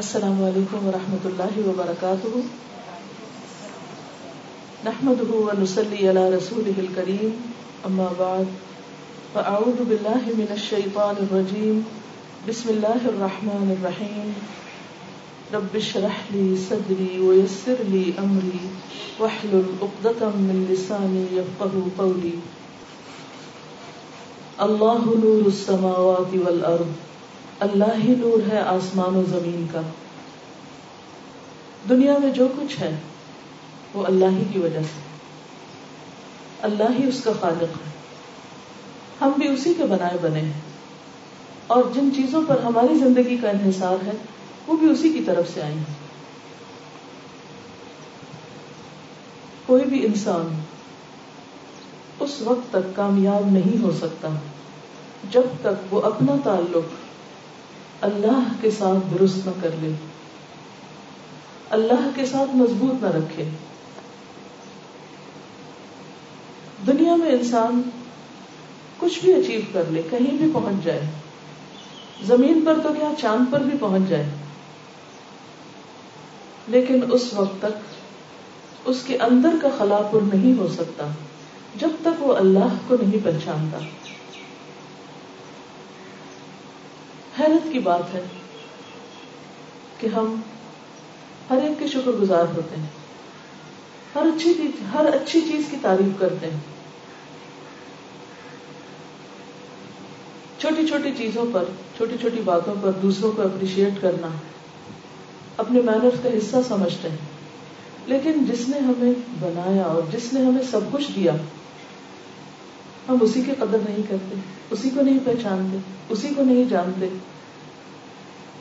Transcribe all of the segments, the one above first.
السلام علیکم ورحمۃ اللہ وبرکاتہ۔ نحمده ونصلي على رسوله الكريم اما بعد، فاعوذ بالله من الشيطان الرجيم بسم الله الرحمن الرحيم رب اشرح لي صدري ويسر لي امري واحلل عقدة من لساني يفقهوا قولي الله نور السماوات والارض۔ اللہ ہی نور ہے آسمان و زمین کا۔ دنیا میں جو کچھ ہے، وہ اللہ ہی کی وجہ سے۔ اللہ ہی اس کا خالق ہے۔ ہم بھی اسی کے بنائے بنے ہیں۔ اور جن چیزوں پر ہماری زندگی کا انحصار ہے، وہ بھی اسی کی طرف سے آئی ہیں۔ کوئی بھی انسان اس وقت تک کامیاب نہیں ہو سکتا، جب تک وہ اپنا تعلق اللہ کے ساتھ درست نہ کر لے۔ اللہ کے ساتھ مضبوط نہ رکھے۔ دنیا میں انسان کچھ بھی اچیو کر لے، کہیں بھی پہنچ جائے۔ زمین پر تو کیا، چاند پر بھی پہنچ جائے۔ لیکن اس وقت تک اس کے اندر کا خلا پر نہیں ہو سکتا، جب تک وہ اللہ کو نہیں پہچانتا۔ حیرت کی بات ہے کہ ہم ہر ایک کے شکر گزار ہوتے ہیں۔ ہر اچھی چیز، ہر اچھی چیز کی تعریف کرتے ہیں۔ چھوٹی چھوٹی چیزوں پر، چھوٹی چھوٹی باتوں پر، دوسروں کو اپریشیٹ کرنا، اپنے مینرز کا حصہ سمجھتے ہیں۔ لیکن جس نے ہمیں بنایا اور جس نے ہمیں سب کچھ دیا ہم اسی کی قدر نہیں کرتے، اسی کو نہیں پہچانتے، اسی کو نہیں جانتے۔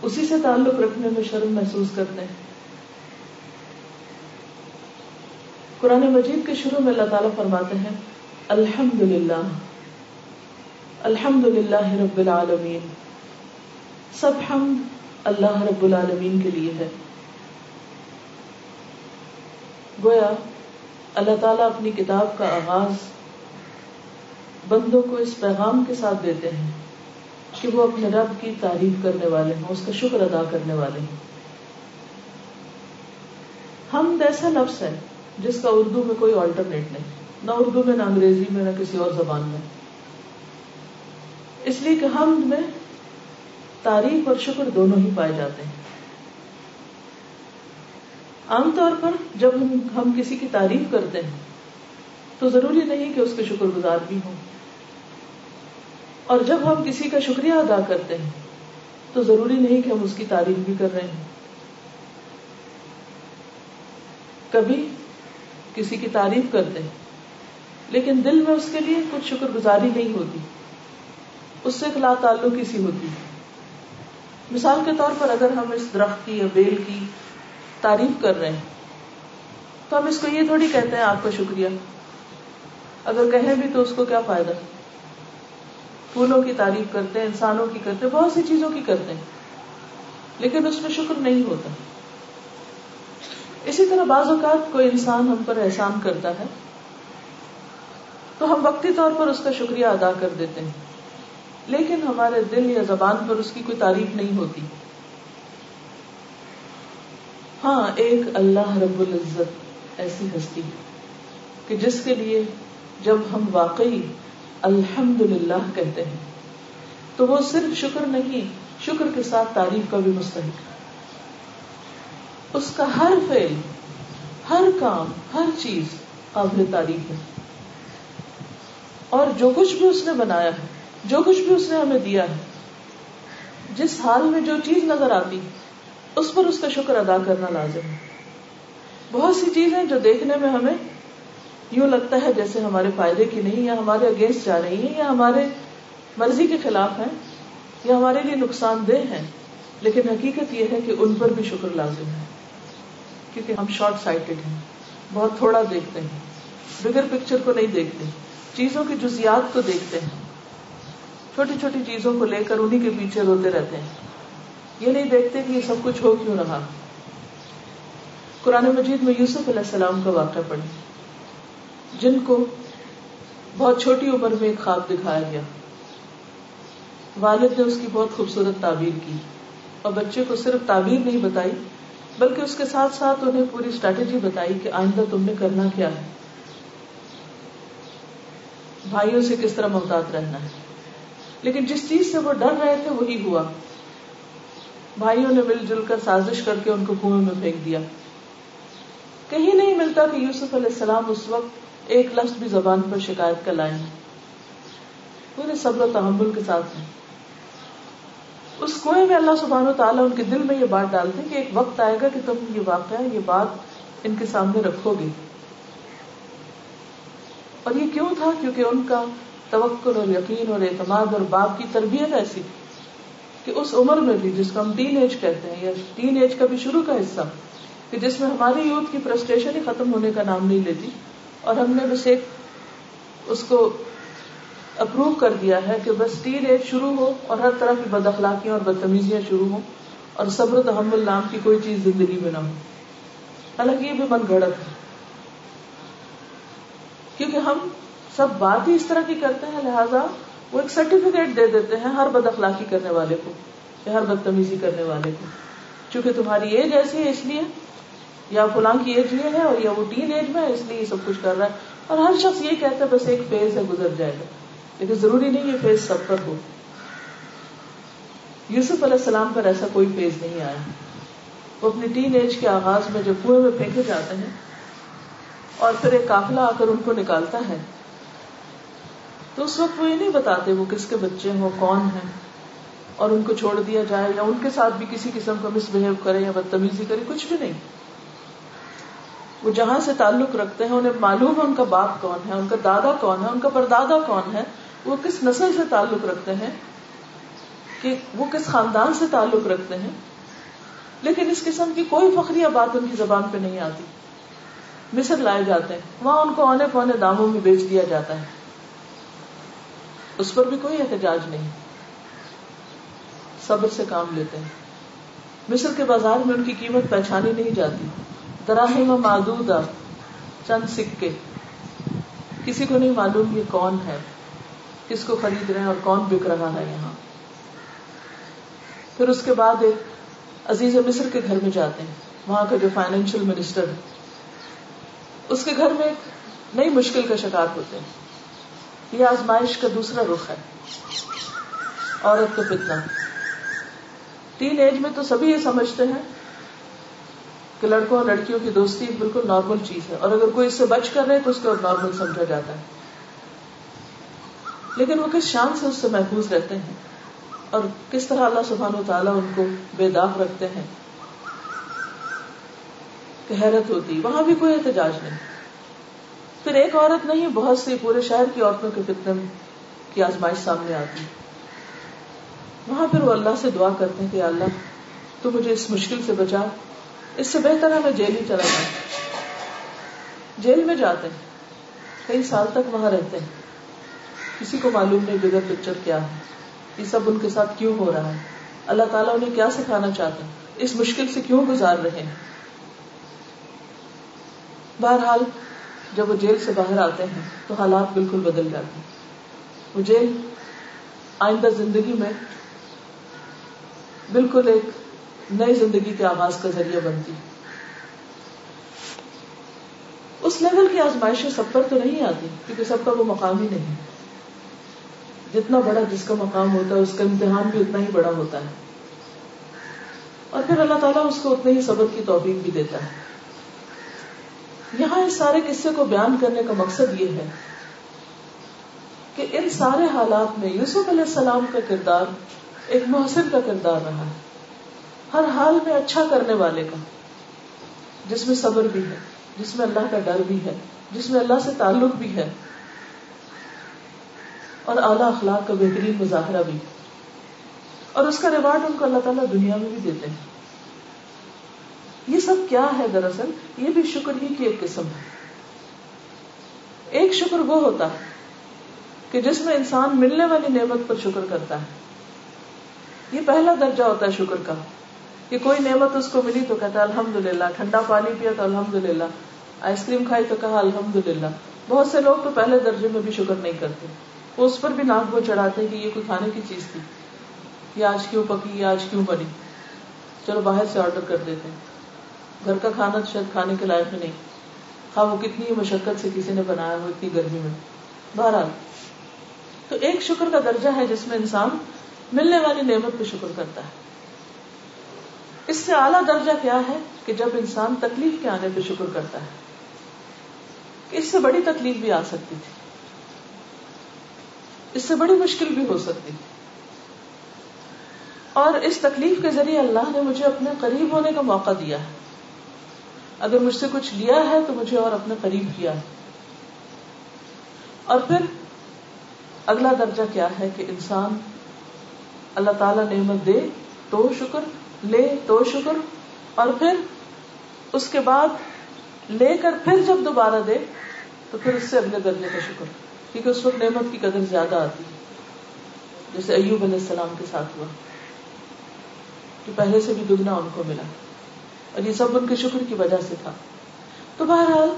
اسی سے تعلق رکھنے میں شرم محسوس کرتے ہیں۔ قرآن مجید کے شروع میں اللہ تعالیٰ فرماتے ہیں الحمد للہ الحمد للہ رب العالمین۔ سب حمد اللہ رب العالمین کے لیے ہے۔ گویا اللہ تعالیٰ اپنی کتاب کا آغاز بندوں کو اس پیغام کے ساتھ دیتے ہیں کہ وہ اپنے رب کی تعریف کرنے والے ہیں اس کا شکر ادا کرنے والے ہیں ہم ایسا لفظ ہے جس کا اردو میں کوئی آلٹرنیٹ نہیں، نہ اردو میں، نہ انگریزی میں، نہ کسی اور زبان میں۔ اس لیے کہ ہم میں تعریف اور شکر دونوں ہی پائے جاتے ہیں۔ عام طور پر جب ہم کسی کی تعریف کرتے ہیں تو ضروری نہیں کہ اس کے شکر گزار بھی ہوں۔ اور جب ہم کسی کا شکریہ ادا کرتے ہیں، تو ضروری نہیں کہ ہم اس کی تعریف بھی کر رہے ہیں۔ کبھی کسی کی تعریف کرتے ہیں، لیکن دل میں اس کے لیے کچھ شکر گزاری نہیں ہوتی۔ اس سے خلا تعلق سی ہوتی۔ مثال کے طور پر اگر ہم اس درخت کی یا بیل کی تعریف کر رہے ہیں، تو ہم اس کو یہ تھوڑی کہتے ہیں، آپ کا شکریہ۔ اگر کہیں بھی تو اس کو کیا فائدہ؟ پھولوں کی تعریف کرتے ہیں، انسانوں کی کرتے ہیں، بہت سی چیزوں کی کرتے ہیں۔ لیکن اس میں شکر نہیں ہوتا۔ اسی طرح بعض اوقات کوئی انسان ہم پر احسان کرتا ہے، تو ہم وقتی طور پر اس کا شکریہ ادا کر دیتے ہیں۔ لیکن ہمارے دل یا زبان پر اس کی کوئی تعریف نہیں ہوتی۔ ہاں ایک اللہ رب العزت ایسی ہستی کہ جس کے لیے جب ہم واقعی الحمد للہ کہتے ہیں۔ تو وہ صرف شکر نہیں، شکر کے ساتھ تعریف کا بھی مستحق۔ اس کا ہر فعل، ہر کام، ہر چیز قابل تعریف ہے۔ اور جو کچھ بھی اس نے بنایا ہے، جو کچھ بھی اس نے ہمیں دیا ہے، جس حال میں جو چیز نظر آتی، اس پر اس کا شکر ادا کرنا لازم ہے۔ بہت سی چیزیں جو دیکھنے میں ہمیں یوں لگتا ہے جیسے ہمارے فائدے کی نہیں، یا ہمارے اگینسٹ جا رہی ہیں، یا ہمارے مرضی کے خلاف ہیں، یا ہمارے لیے نقصان دہ ہیں۔ لیکن حقیقت یہ ہے کہ ان پر بھی شکر لازم ہے۔ کیونکہ ہم شارٹ سائٹڈ ہیں، بہت تھوڑا دیکھتے ہیں بگر پکچر کو نہیں دیکھتے، چیزوں کی جزیات کو دیکھتے ہیں۔ چھوٹی چھوٹی چیزوں کو لے کر انہیں کے پیچھے روتے رہتے ہیں۔ یہ نہیں دیکھتے کہ یہ سب کچھ ہو کیوں رہا۔ قرآن مجید میں یوسف علیہ السلام کا واقعہ پڑھی جن کو بہت چھوٹی عمر میں ایک خواب دکھایا گیا۔ والد نے اس کی بہت خوبصورت تعبیر کی اور بچے کو صرف تعبیر نہیں بتائی، بلکہ اس کے ساتھ ساتھ انہیں پوری اسٹریٹجی بتائی کہ آئندہ تم نے کرنا کیا ہے۔ بھائیوں سے کس طرح محتاط رہنا ہے۔ لیکن جس چیز سے وہ ڈر رہے تھے وہی ہوا۔ بھائیوں نے مل جل کر سازش کر کے ان کو کنویں میں پھینک دیا۔ کہیں نہیں ملتا کہ یوسف علیہ السلام اس وقت ایک لفظ بھی زبان پر شکایت کا لائیں پورے صبر و تحمل کے ساتھ ہیں اس کنویں میں اللہ سبحان و تعالیٰ ان کے دل میں یہ بات ڈالتے کہ ایک وقت آئے گا کہ تم یہ واقعہ، یہ بات ان کے سامنے رکھو گے۔ اور یہ کیوں تھا؟ کیونکہ ان کا توکل اور یقین اور اعتماد اور باپ کی تربیت ایسی کہ اس عمر میں بھی، جس کو ہم ٹین ایج کہتے ہیں، یا ٹین ایج کا بھی شروع کا حصہ، کہ جس میں ہماری یوتھ کی فرسٹریشن ہی ختم ہونے کا نام نہیں لیتی اور ہم نے بس ایک اس کو اپروو کر دیا ہے کہ بس ٹین ایج شروع ہو اور ہر طرح کی بد اخلاقیاں اور بدتمیزیاں شروع ہوں اور صبر و تحمل نام کی کوئی چیز زندگی میں نہ ہو۔ حالانکہ یہ بھی من گڑت ہے۔ کیونکہ ہم سب بات ہی اس طرح کی کرتے ہیں، لہٰذا وہ ایک سرٹیفکیٹ دے دیتے ہیں ہر بد اخلاقی کرنے والے کو، یا ہر بدتمیزی کرنے والے کو۔ چونکہ تمہاری ایج ایسی ہے، اس لیے یا فلاں کی ایج یہ ہے اور یا وہ ٹین ایج میں اس لیے یہ سب کچھ کر رہا ہے۔ اور ہر شخص یہ کہتا ہے، بس ایک فیز ہے گزر جائے گا۔ لیکن ضروری نہیں یہ فیز سب پر ہو۔ یوسف علیہ السلام پر ایسا کوئی فیز نہیں آیا۔ وہ اپنی ٹین ایج کے آغاز میں جب کنویں میں پھینکے جاتے ہیں اور پھر ایک کافلہ آ کر ان کو نکالتا ہے، تو اس وقت وہ یہ نہیں بتاتے وہ کس کے بچے ہیں وہ کون ہیں۔ اور ان کو چھوڑ دیا جائے یا ان کے ساتھ بھی کسی قسم کا مس بہیو کرے یا بدتمیزی کرے، کچھ بھی نہیں۔ وہ جہاں سے تعلق رکھتے ہیں، انہیں معلوم ہے ان کا باپ کون ہے، ان کا دادا کون ہے، ان کا پردادا کون ہے، وہ کس نسل سے تعلق رکھتے ہیں؟ کہ وہ کس خاندان سے تعلق رکھتے ہیں؟ لیکن اس قسم کی کوئی فخریہ بات ان کی زبان پہ نہیں آتی۔ مصر لائے جاتے ہیں، وہاں ان کو آنے پونے داموں میں بیچ دیا جاتا ہے۔ اس پر بھی کوئی احتجاج نہیں۔ صبر سے کام لیتے ہیں۔ مصر کے بازار میں ان کی قیمت پہچانی نہیں جاتی۔ دراہم معدود چند سکے۔ کسی کو نہیں معلوم یہ کون ہے، کس کو خرید رہے ہیں اور کون بک رہا ہے یہاں۔ پھر اس کے بعد ایک عزیز مصر کے گھر میں جاتے ہیں، وہاں کا جو فائنینشیل منسٹر ہے۔ اس کے گھر میں ایک نئی مشکل کا شکار ہوتے ہیں۔ یہ آزمائش کا دوسرا رخ ہے، عورت کا فتنہ۔ تین ایج میں تو سبھی یہ سمجھتے ہیں کہ لڑکوں اور لڑکیوں کی دوستی بالکل نارمل چیز ہے اور اگر کوئی اس سے بچ کر رہے تو اس کو نارمل سمجھا جاتا ہے۔ لیکن وہ کس شان سے اس سے محفوظ رہتے ہیں اور کس طرح اللہ سبحانہ و تعالیٰ ان کو بے داغ رکھتے ہیں۔ کہ حیرت ہوتی، وہاں بھی کوئی احتجاج نہیں۔ پھر ایک عورت نہیں، بہت سی پورے شہر کی عورتوں کے فتنے کی آزمائش سامنے آتی۔ وہاں پھر وہ اللہ سے دعا کرتے ہیں کہ اللہ تو مجھے اس مشکل سے بچا۔ اس سے بہتر ہے میں جیل ہی چلا جاؤں۔ جیل میں جاتے ہیں۔ کئی سال تک وہاں رہتے ہیں۔ کسی کو معلوم نہیں بغیر پکچر کیا ہے۔ یہ سب ان کے ساتھ کیوں ہو رہا ہے؟ اللہ تعالیٰ انہیں کیا سکھانا چاہتے ہیں اس مشکل سے کیوں گزار رہے ہیں؟ بہرحال، جب وہ جیل سے باہر آتے ہیں، تو حالات بالکل بدل جاتے ہیں۔ وہ جیل آئندہ زندگی میں بالکل ایک نئی زندگی کے آغاز کا ذریعہ بنتی۔ اس لیول کی آزمائشیں سب پر تو نہیں آتی، کیونکہ سب کا وہ مقام ہی نہیں۔ جتنا بڑا جس کا مقام ہوتا ہے، اس کا امتحان بھی اتنا ہی بڑا ہوتا ہے۔ اور پھر اللہ تعالیٰ اس کو اتنے ہی صبر کی توفیق بھی دیتا ہے۔ یہاں اس سارے قصے کو بیان کرنے کا مقصد یہ ہے کہ ان سارے حالات میں یوسف علیہ السلام کا کردار ایک محسن کا کردار رہا۔ ہے ہر حال میں اچھا کرنے والے کا۔ جس میں صبر بھی ہے، جس میں اللہ کا ڈر بھی ہے، جس میں اللہ سے تعلق بھی ہے۔ اور اعلیٰ اخلاق کا بہترین مظاہرہ بھی۔ اور اس کا ریوارڈ ان کو اللہ تعالیٰ دنیا میں بھی دیتے ہیں۔ یہ سب کیا ہے دراصل؟ یہ بھی شکر ہی کی ایک قسم ہے۔ ایک شکر وہ ہوتا ہے کہ جس میں انسان ملنے والی نعمت پر شکر کرتا ہے۔ یہ پہلا درجہ ہوتا ہے شکر کا۔ کہ کوئی نعمت اس کو ملی تو کہتا الحمد للہ ٹھنڈا پانی پیا تو الحمد للہ آئس کریم کھائی تو کہا الحمد للہ بہت سے لوگ تو پہلے درجے میں بھی شکر نہیں کرتے، وہ اس پر بھی ناک وہ چڑھاتے کہ یہ کوئی کھانے کی چیز تھی، یہ آج کیوں پکی، یہ آج کیوں بنی۔ چلو باہر سے آرڈر کر دیتے ہیں۔ گھر کا کھانا شاید کھانے کے لائق نہیں۔ ہاں وہ کتنی مشقت سے کسی نے بنایا ہو، اتنی گرمی میں۔ بہرحال، تو ایک شکر کا درجہ ہے جس میں انسان ملنے والی نعمت پہ شکر کرتا ہے۔ اس سے اعلیٰ درجہ کیا ہے کہ جب انسان تکلیف کے آنے پہ شکر کرتا ہے؟ اس سے بڑی تکلیف بھی آ سکتی تھی۔ اس سے بڑی مشکل بھی ہو سکتی تھی۔ اور اس تکلیف کے ذریعے اللہ نے مجھے اپنے قریب ہونے کا موقع دیا ہے۔ اگر مجھ سے کچھ لیا ہے تو مجھے اور اپنے قریب کیا ہے۔ اور پھر اگلا درجہ کیا ہے کہ انسان اللہ تعالی نعمت دے تو شکر لے تو شکر اور پھر اس کے بعد لے کر پھر جب دوبارہ دے تو پھر اس سے اگلے درجے کا شکر، کیونکہ اس وقت نعمت کی قدر زیادہ آتی ہے۔ جیسے ایوب علیہ السلام کے ساتھ ہوا کہ پہلے سے بھی دگنا ان کو ملا اور یہ سب ان کے شکر کی وجہ سے تھا۔ تو بہرحال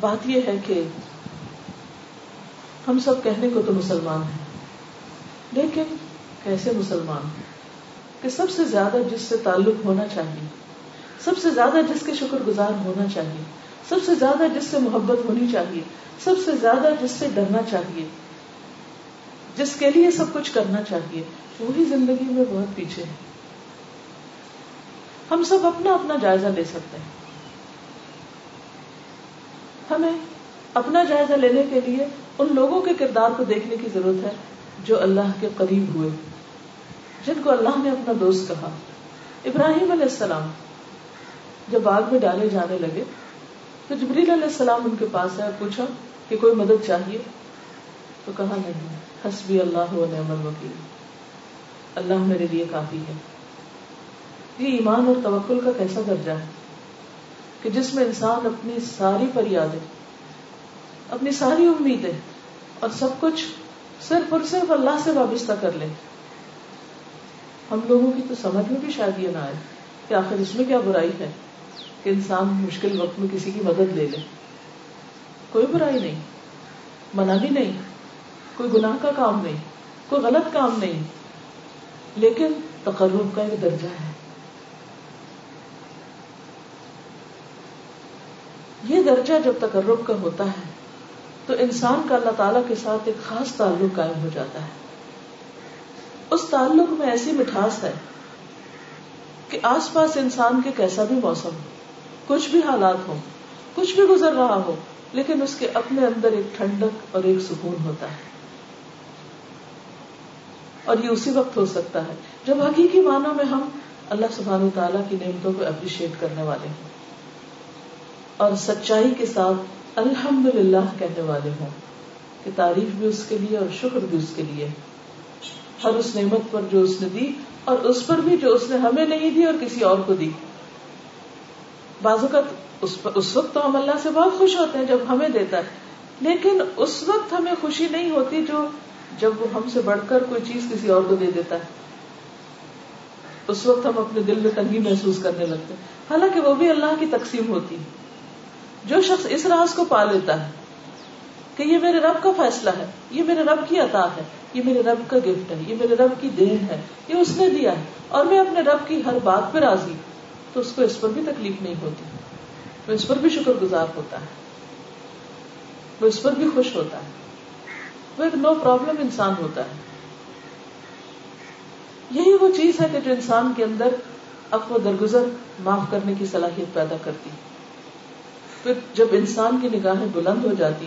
بات یہ ہے کہ ہم سب کہنے کو تو مسلمان ہیں، لیکن کیسے مسلمان ہیں؟ کہ سب سے زیادہ جس سے تعلق ہونا چاہیے، سب سے زیادہ جس کے شکر گزار ہونا چاہیے، سب سے زیادہ جس سے محبت ہونی چاہیے، سب سے زیادہ جس سے ڈرنا چاہیے، جس کے لیے سب کچھ کرنا چاہیے، وہی زندگی میں بہت پیچھے ہے ہم سب اپنا اپنا جائزہ لے سکتے ہیں۔ ہمیں اپنا جائزہ لینے کے لیے ان لوگوں کے کردار کو دیکھنے کی ضرورت ہے جو اللہ کے قریب ہوئے۔ جن کو اللہ نے اپنا دوست کہا۔ ابراہیم علیہ السلام جب باغ میں ڈالے جانے لگے تو جبریل علیہ السلام ان کے پاس آیا، پوچھا کہ کوئی مدد چاہیے؟ تو کہا، نہیں، حسبی اللہ و نعم الوکیل۔ اللہ میرے لیے کافی ہے۔ یہ ایمان اور توکل کا کیسا درجہ ہے؟ کہ جس میں انسان اپنی ساری فریادیں، اپنی ساری امیدیں اور سب کچھ صرف اور صرف اللہ سے وابستہ کر لے۔ ہم لوگوں کی تو سمجھ میں بھی شاید یہ نہ آئے کہ آخر اس میں کیا برائی ہے کہ انسان مشکل وقت میں کسی کی مدد لے لے۔ کوئی برائی نہیں منع بھی نہیں، کوئی گناہ کا کام نہیں، کوئی غلط کام نہیں، لیکن تقرب کا ایک درجہ ہے۔ یہ درجہ جب تقرب کا ہوتا ہے تو انسان کا اللہ تعالی کے ساتھ ایک خاص تعلق قائم ہو جاتا ہے۔ اس تعلق میں ایسی مٹھاس ہے کہ آس پاس انسان کے کیسا بھی موسم ہو، کچھ بھی حالات ہو کچھ بھی گزر رہا ہو، لیکن اس کے اپنے اندر ایک ٹھنڈک اور ایک سکون ہوتا ہے۔ اور یہ اسی وقت ہو سکتا ہے جب حقیقی معنوں میں ہم اللہ سبحانہ تعالیٰ کی نعمتوں کو اپریشیٹ کرنے والے ہیں اور سچائی کے ساتھ الحمد للہ کہنے والے ہوں کہ تعریف بھی اس کے لیے اور شکر بھی اس کے لیے۔ ہر اس نعمت پر جو اس نے دی اور اس پر بھی جو اس نے ہمیں نہیں دی اور کسی اور کو دی۔ بعض اوقات اس وقت تو ہم اللہ سے بہت خوش ہوتے ہیں جب ہمیں دیتا ہے، لیکن اس وقت ہمیں خوشی نہیں ہوتی جو جب وہ ہم سے بڑھ کر کوئی چیز کسی اور کو دے دیتا ہے۔ اس وقت ہم اپنے دل میں تنگی محسوس کرنے لگتے ہیں۔ حالانکہ وہ بھی اللہ کی تقسیم ہوتی ہے۔ جو شخص اس راز کو پا لیتا ہے کہ یہ میرے رب کا فیصلہ ہے، یہ میرے رب کی عطا ہے یہ میرے رب کا گفٹ ہے، یہ میرے رب کی دین ہے، یہ اس نے دیا ہے۔ اور میں اپنے رب کی ہر بات پہ راضی، تو اس کو اس پر بھی تکلیف نہیں ہوتی۔ وہ اس پر بھی شکر گزار ہوتا ہے۔ وہ اس پر بھی خوش ہوتا ہے۔ وہ ایک نو پرابلم انسان ہوتا ہے۔ یہی وہ چیز ہے کہ جو انسان کے اندر اب وہ درگزر، معاف کرنے کی صلاحیت پیدا کرتی۔ پھر جب انسان کی نگاہیں بلند ہو جاتی،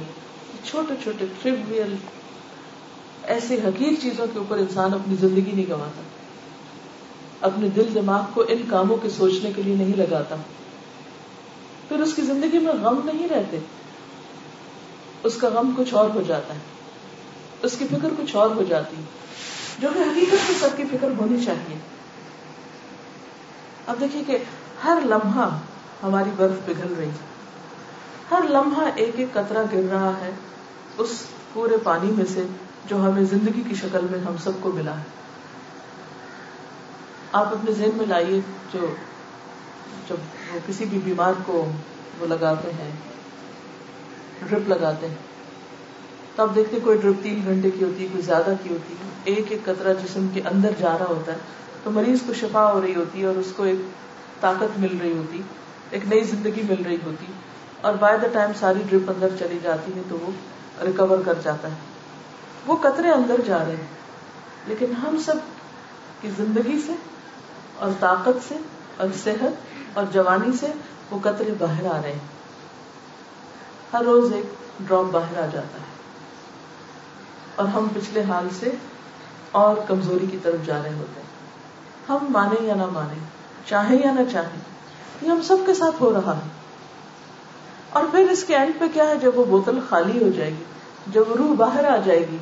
چھوٹے چھوٹے ٹریویل ایسی حقیر چیزوں کے اوپر انسان اپنی زندگی نہیں گواتا۔ اپنے دل دماغ کو ان کاموں کے سوچنے کے لیے نہیں لگاتا۔ پھر اس کی زندگی میں غم نہیں رہتے۔ اس کا غم کچھ اور ہو جاتا ہے۔ اس کی فکر کچھ اور ہو جاتی جو کہ حقیقت میں سب کی فکر ہونی چاہیے۔ اب دیکھیے کہ ہر لمحہ ہماری برف پگھل رہی ہے۔ ہر لمحہ ایک ایک قطرہ گر رہا ہے۔ اس پورے پانی میں سے جو ہمیں زندگی کی شکل میں ہم سب کو ملا ہے۔ آپ اپنے ذہن میں لائیے جو جب وہ کسی بھی بیمار کو وہ لگاتے ہیں، ڈرپ لگاتے ہیں۔ تو آپ دیکھتے کوئی ڈرپ تین گھنٹے کی ہوتی ہے، کوئی زیادہ کی ہوتی ہے۔ ایک ایک قطرہ جسم کے اندر جا رہا ہوتا ہے، تو مریض کو شفا ہو رہی ہوتی ہے اور اس کو ایک طاقت مل رہی ہوتی، ایک نئی زندگی مل رہی ہوتی۔ اور بائی دا ٹائم ساری ڈرپ اندر چلی جاتی ہے تو وہ ریکور کر جاتا ہے۔ وہ قطرے اندر جا رہے ہیں۔ لیکن ہم سب کی زندگی سے اور طاقت سے اور صحت اور جوانی سے وہ قطرے باہر آ رہے ہیں۔ ہر روز ایک ڈراپ باہر آ جاتا ہے۔ اور ہم پچھلے حال سے اور کمزوری کی طرف جا رہے ہوتے ہیں۔ ہم مانیں یا نہ مانیں، چاہیں یا نہ چاہیں، یہ ہم سب کے ساتھ ہو رہا ہے۔ اور پھر اس کے اینڈ پہ کیا ہے؟ جب وہ بوتل خالی ہو جائے گی، جب روح باہر آ جائے گی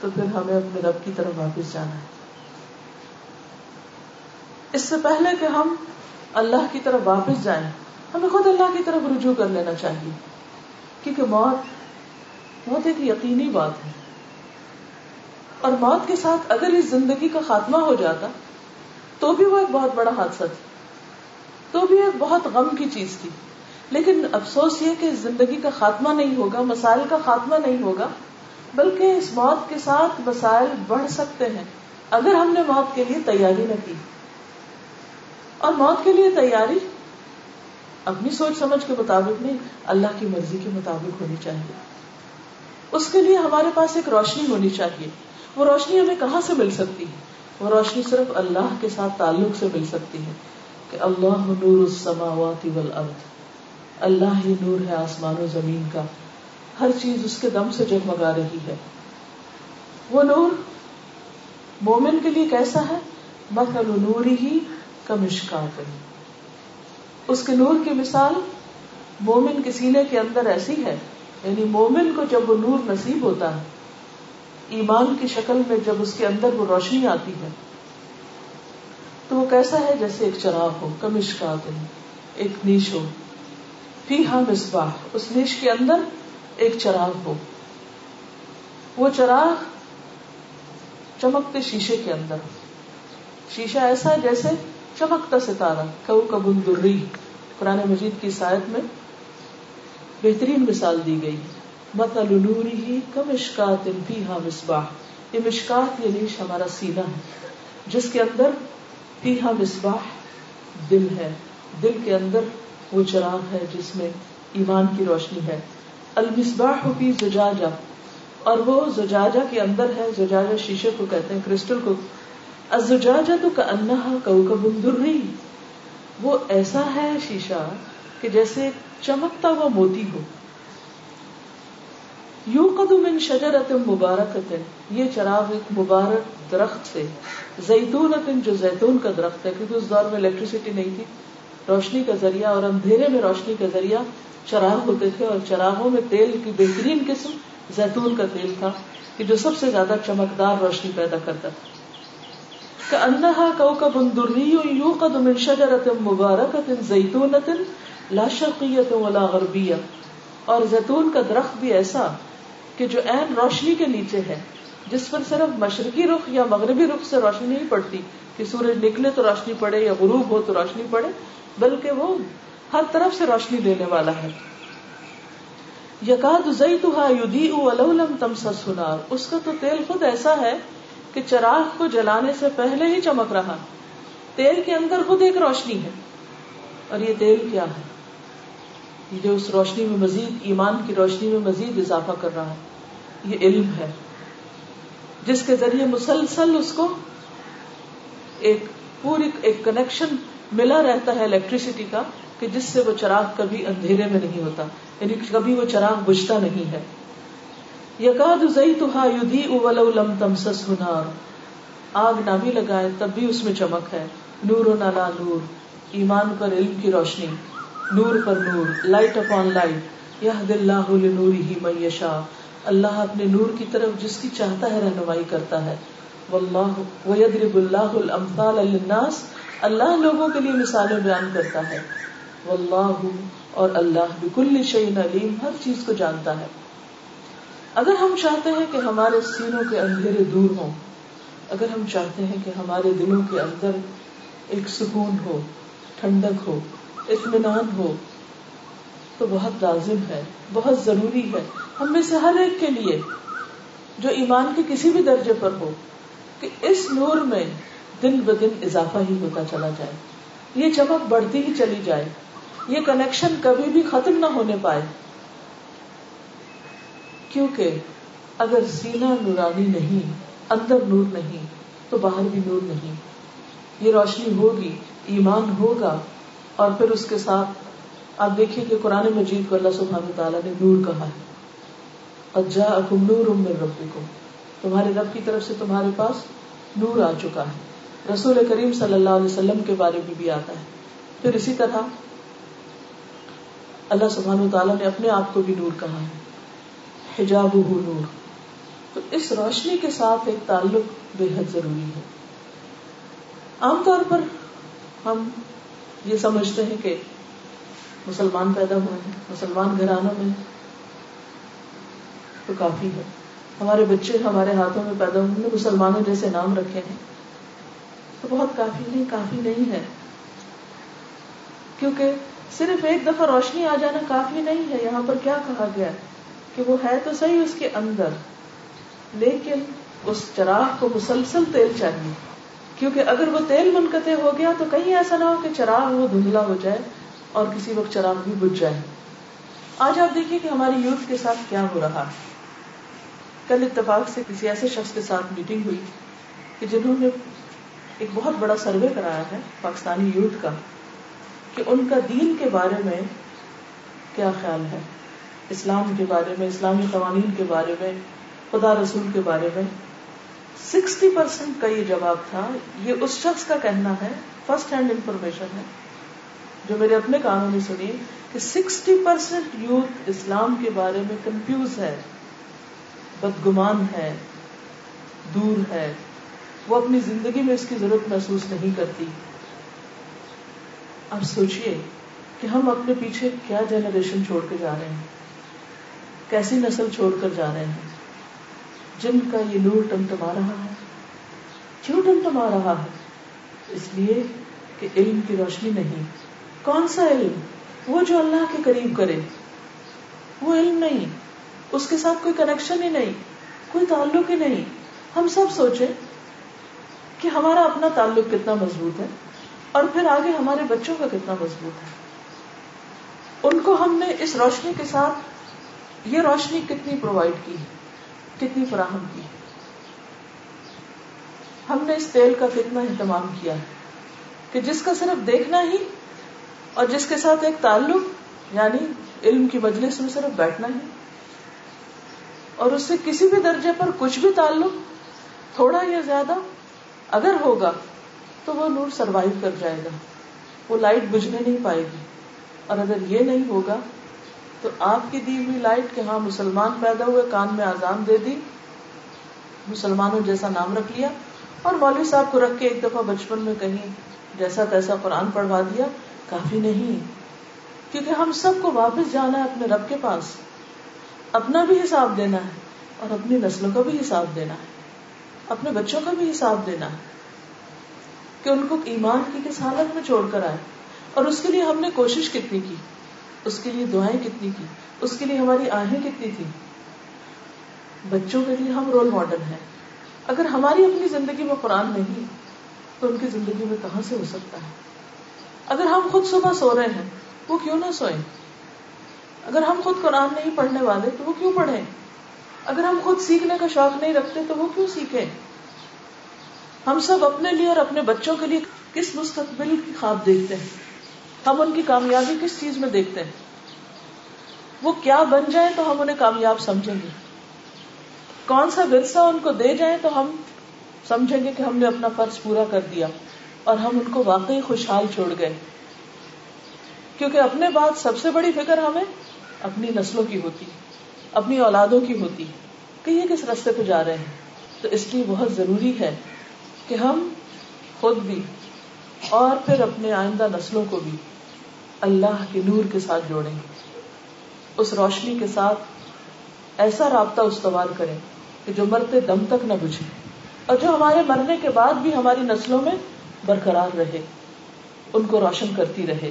تو پھر ہمیں اپنے رب کی طرف واپس جانا ہے۔ اس سے پہلے کہ ہم اللہ کی طرف واپس جائیں، ہمیں خود اللہ کی طرف رجوع کر لینا چاہیے۔ کیونکہ موت موت ایک یقینی بات ہے۔ اور موت کے ساتھ اگر اس زندگی کا خاتمہ ہو جاتا، تو بھی وہ ایک بہت بڑا حادثہ تھا تو بھی ایک بہت غم کی چیز تھی۔ لیکن افسوس یہ کہ زندگی کا خاتمہ نہیں ہوگا، مسائل کا خاتمہ نہیں ہوگا بلکہ اس موت کے ساتھ مسائل بڑھ سکتے ہیں، اگر ہم نے موت کے لیے تیاری نہ کی۔ اور موت کے لیے تیاری اپنی سوچ سمجھ کے مطابق نہیں، اللہ کی مرضی کے مطابق ہونی چاہیے۔ اس کے لیے ہمارے پاس ایک روشنی ہونی چاہیے۔ وہ روشنی ہمیں کہاں سے مل سکتی ہے؟ وہ روشنی صرف اللہ کے ساتھ تعلق سے مل سکتی ہے کہ اللہ نور السماوات والارض۔ اللہ ہی نور ہے آسمان و زمین کا۔ ہر چیز اس کے دم سے جگمگا رہی ہے۔ وہ نور مومن کے لیے کیسا ہے؟ مثل نوری ہی کمشکات۔ اس کے نور کی مثال مومن کے سینے کے اندر ایسی ہے یعنی مومن کو جب وہ نور نصیب ہوتا ہے، ایمان کی شکل میں جب اس کے اندر وہ روشنی آتی ہے، تو وہ کیسا ہے؟ جیسے ایک چراغ ہو کمش کا ایک نیش ہو۔ فی ہاں مصباح، اس نیش کے اندر ایک چراغ ہو۔ وہ چراغ چمکتے شیشے کے اندر۔ شیشہ ایسا ہے جیسے چمکتا ستارہ کبو کبن دری قرآن مجید کی سائد میں بہترین مثال دی گئی۔ مثل نوری ہی کم کمشکات فیہا مصباح۔ یہ مشکات یہ نیش ہمارا سینہ ہے۔ جس کے اندر فیہا مصباح دل ہے۔ دل کے اندر وہ چراغ ہے جس میں ایمان کی روشنی ہے۔ المصباح فی زجاجہ۔ اور وہ زجاجہ کے اندر ہے، زجاجہ شیشے کو کہتے ہیں، کرسٹل کو۔ الزجاجہ تو کانہا کوکب دری وہ ایسا ہے شیشہ کہ جیسے چمکتا ہوا موتی ہو۔ یو قدم ان شجرت مبارک یہ چراغ ایک مبارک درخت سے۔ زیتون جو زیتون کا درخت ہے، کیونکہ اس دور میں الیکٹریسٹی نہیں تھی۔ روشنی کا ذریعہ اور اندھیرے میں روشنی کا ذریعہ چراغ ہوتے تھے اور چراغوں میں تیل کی بہترین قسم زیتون کا تیل تھا کہ جو سب سے زیادہ چمکدار روشنی پیدا کرتا تھا۔ انہا کو کا بندری یو قدم ان شجرت لا شرقیت ولا غربیہ۔ اور زیتون کا درخت بھی ایسا کہ جو این روشنی کے نیچے ہے، جس پر صرف مشرقی رخ یا مغربی رخ سے روشنی نہیں پڑتی، کہ سورج نکلے تو روشنی پڑے یا غروب ہو تو روشنی پڑے بلکہ وہ ہر طرف سے روشنی دینے والا ہے۔ یقاد اس کا تو تیل خود ایسا ہے کہ چراغ کو جلانے سے پہلے ہی چمک رہا۔ تیل کے اندر خود ایک روشنی ہے۔ اور یہ تیل کیا ہے؟ یہ جو اس روشنی میں مزید، ایمان کی روشنی میں مزید اضافہ کر رہا ہے۔ یہ علم ہے۔ جس کے ذریعے مسلسل اس کو ایک پوری، ایک کنیکشن ملا رہتا ہے الیکٹریسٹی کا کہ جس سے وہ چراغ کبھی اندھیرے میں نہیں ہوتا یعنی کبھی وہ چراغ بجھتا نہیں ہے۔ یقاد لم تمسس ہنار آگ نہ بھی لگائے تب بھی اس میں چمک ہے۔ نور و نالا نور۔ ایمان پر علم کی روشنی۔ نور پر نور۔ لائٹ اپون لائٹ یہ دل نوری ہی میشا اللہ اپنے نور کی طرف جس کی چاہتا ہے رہنمائی کرتا ہے۔ وَيَدْرِبُ اللَّهُ الْأَمْثَالَ لِلنَّاسِ۔ اللہ لوگوں کے لیے مثالیں بیان کرتا ہے۔ واللہ، اور اللہ بکل شعین علیم، ہر چیز کو جانتا ہے۔ اگر ہم چاہتے ہیں کہ ہمارے سینوں کے اندھیرے دور ہوں، اگر ہم چاہتے ہیں کہ ہمارے دلوں کے اندر ایک سکون ہو، ٹھنڈک ہو، اطمینان ہو، تو بہت لازم ہے، بہت ضروری ہے۔ ہم میں سے ہر ایک کے لیے، جو ایمان کے کسی بھی درجے پر ہو، کہ اس نور میں دن ب دن اضافہ ہی ہوتا چلا جائے۔ یہ چمک بڑھتی ہی چلی جائے۔ یہ کنیکشن کبھی بھی ختم نہ ہونے پائے۔ کیونکہ اگر سینا نورانی نہیں، اندر نور نہیں، تو باہر بھی نور نہیں۔ یہ روشنی ہوگی، ایمان ہوگا، اور پھر اس کے ساتھ آپ دیکھیے کہ قرآن مجید کو اللہ سبحانہ تعالیٰ نے نور کہا ہے۔ اجا اکم نور امر ربکم۔ تمہارے رب کی طرف سے تمہارے پاس نور آ چکا ہے۔ رسول کریم صلی اللہ علیہ وسلم کے بارے میں بھی آتا ہے۔ پھر اسی طرح اللہ سبحانہ تعالیٰ نے اپنے آپ کو بھی نور کہا ہے۔ حجاب نور۔ تو اس روشنی کے ساتھ ایک تعلق بے حد ضروری ہے۔ عام طور پر ہم یہ سمجھتے ہیں کہ مسلمان پیدا ہوئے ہیں، مسلمان گھرانوں میں تو کافی ہے۔ ہمارے بچے ہمارے ہاتھوں میں پیدا ہوئے مسلمانوں جیسے نام رکھے ہیں۔ تو بہت کافی نہیں کافی نہیں ہے۔ کیونکہ صرف ایک دفعہ روشنی آ جانا کافی نہیں ہے۔ یہاں پر کیا کہا گیا کہ وہ ہے تو صحیح اس کے اندر، لیکن اس چراغ کو مسلسل تیل چاہیے۔ کیونکہ اگر وہ تیل منقطع ہو گیا تو کہیں ایسا نہ ہو کہ چراغ وہ دھندلا ہو جائے اور کسی وقت چراغ بھی بج جائے۔ آج آپ دیکھیے کہ ہماری یوتھ کے ساتھ کیا ہو رہا ہے۔ کل اتفاق سے کسی ایسے شخص کے ساتھ میٹنگ ہوئی کہ جنہوں نے ایک بہت بڑا سروے کرایا ہے پاکستانی یوتھ کا کہ ان کا دین کے بارے میں کیا خیال ہے؟ اسلام کے بارے میں، اسلامی قوانین کے بارے میں، خدا رسول کے بارے میں۔ سکسٹی پرسینٹ کا یہ جواب تھا، یہ اس شخص کا کہنا ہے فرسٹ ہینڈ انفارمیشن ہے، جو میرے اپنے کانوں میں سنی کہ سکسٹی پرسینٹ یوتھ اسلام کے بارے میں کنفیوز ہے، بدگمان ہے، دور ہے۔ وہ اپنی زندگی میں اس کی ضرورت محسوس نہیں کرتی۔ اب سوچئے کہ ہم اپنے پیچھے کیا جنریشن چھوڑ کے جا رہے ہیں۔ کیسی نسل چھوڑ کر جا رہے ہیں؟ جن کا یہ نور ٹمٹما رہا ہے۔ کیوں ٹمٹما رہا ہے؟ اس لیے کہ علم کی روشنی نہیں۔ کون سا علم؟ وہ جو اللہ کے قریب کرے۔ وہ علم نہیں۔ اس کے ساتھ کوئی کنیکشن ہی نہیں۔ کوئی تعلق ہی نہیں۔ ہم سب سوچے کہ ہمارا اپنا تعلق کتنا مضبوط ہے اور پھر آگے ہمارے بچوں کا کتنا مضبوط ہے۔ ان کو ہم نے اس روشنی کے ساتھ یہ روشنی کتنی پرووائڈ کی کتنی فراہم کی ہم نے اس تیل کا کتنا اہتمام کیا ہے کہ جس کا صرف دیکھنا ہی اور جس کے ساتھ ایک تعلق یعنی علم کی مجلس میں صرف بیٹھنا ہی۔ اور اس سے کسی بھی درجے پر کچھ بھی تعلق، تھوڑا یا زیادہ اگر ہوگا تو وہ نور سروائو کر جائے گا۔ وہ لائٹ بجھنے نہیں پائے گی۔ اور اگر یہ نہیں ہوگا تو آپ کی دی ہوئی لائٹ کہ ہاں مسلمان پیدا ہوئے، کان میں آزان دے دی، مسلمانوں جیسا نام رکھ لیا اور مولوی صاحب کو رکھ کے ایک دفعہ بچپن میں کہیں جیسا تیسا قرآن پڑھوا دیا، کافی نہیں۔ کیونکہ ہم سب کو واپس جانا ہے اپنے رب کے پاس۔ اپنا بھی حساب دینا ہے اور اپنی نسلوں کا بھی حساب دینا ہے۔ اپنے بچوں کا بھی حساب دینا ہے کہ ان کو ایمان کی کس حالت میں چھوڑ کر آئے اور اس کے لیے ہم نے کوشش کتنی کی؟ اس کے لیے دعائیں کتنی کی؟ اس کے لیے ہماری آہیں کتنی تھی بچوں کے لیے ہم رول ماڈل ہیں۔ اگر ہماری اپنی زندگی میں قرآن نہیں، تو ان کی زندگی میں کہاں سے ہو سکتا ہے؟ اگر ہم خود صبح سو رہے ہیں، وہ کیوں نہ سوئیں؟ اگر ہم خود قرآن نہیں پڑھنے والے، تو وہ کیوں پڑھیں؟ اگر ہم خود سیکھنے کا شوق نہیں رکھتے تو وہ کیوں سیکھیں؟ ہم سب اپنے لیے اور اپنے بچوں کے لیے کس مستقبل کی خواب دیکھتے ہیں؟ ہم ان کی کامیابی کس چیز میں دیکھتے ہیں؟ وہ کیا بن جائے تو ہم انہیں کامیاب سمجھیں گے۔ کون سا ورثہ ان کو دے جائیں تو ہم سمجھیں گے کہ ہم نے اپنا فرض پورا کر دیا اور ہم ان کو واقعی خوشحال چھوڑ گئے۔ کیونکہ اپنے بعد سب سے بڑی فکر ہمیں اپنی نسلوں کی ہوتی۔ اپنی اولادوں کی ہوتی کہ یہ کس رستے پہ جا رہے ہیں؟ تو اس لیے بہت ضروری ہے کہ ہم خود بھی اور پھر اپنے آئندہ نسلوں کو بھی اللہ کے نور کے ساتھ جوڑیں۔ اس روشنی کے ساتھ ایسا رابطہ استوار کریں کہ جو مرتے دم تک نہ بجھے اور جو ہمارے مرنے کے بعد بھی ہماری نسلوں میں برقرار رہے، ان کو روشن کرتی رہے۔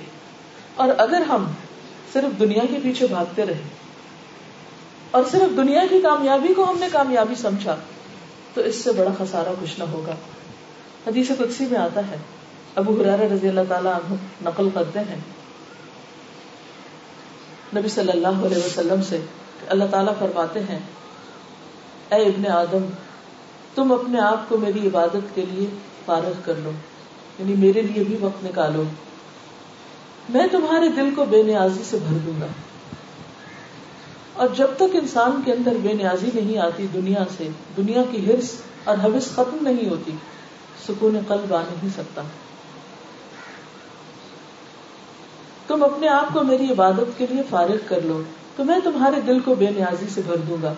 اور اگر ہم صرف دنیا کے پیچھے بھاگتے رہے اور صرف دنیا کی کامیابی کو ہم نے کامیابی سمجھا، تو اس سے بڑا خسارا کچھ نہ ہوگا۔ حدیث قدسی میں آتا ہے، ابو حرار رضی اللہ تعالیٰ عنہ نقل کرتے ہیں۔ نبی صلی اللہ علیہ وسلم سے اللہ تعالیٰ فرماتے ہیں، اے ابن آدم، تم اپنے آپ کو میری عبادت کے لیے فارغ کر لو یعنی میرے لیے بھی وقت نکالو۔ میں تمہارے دل کو بے نیازی سے بھر دوں گا۔ اور جب تک انسان کے اندر بے نیازی نہیں آتی دنیا سے، دنیا کی ہرس اور حوث ختم نہیں ہوتی، سکون قلب آ نہیں سکتا۔ تم اپنے آپ کو میری عبادت کے لیے فارغ کر لو، تو میں تمہارے دل کو بے نیازی سے بھر دوں گا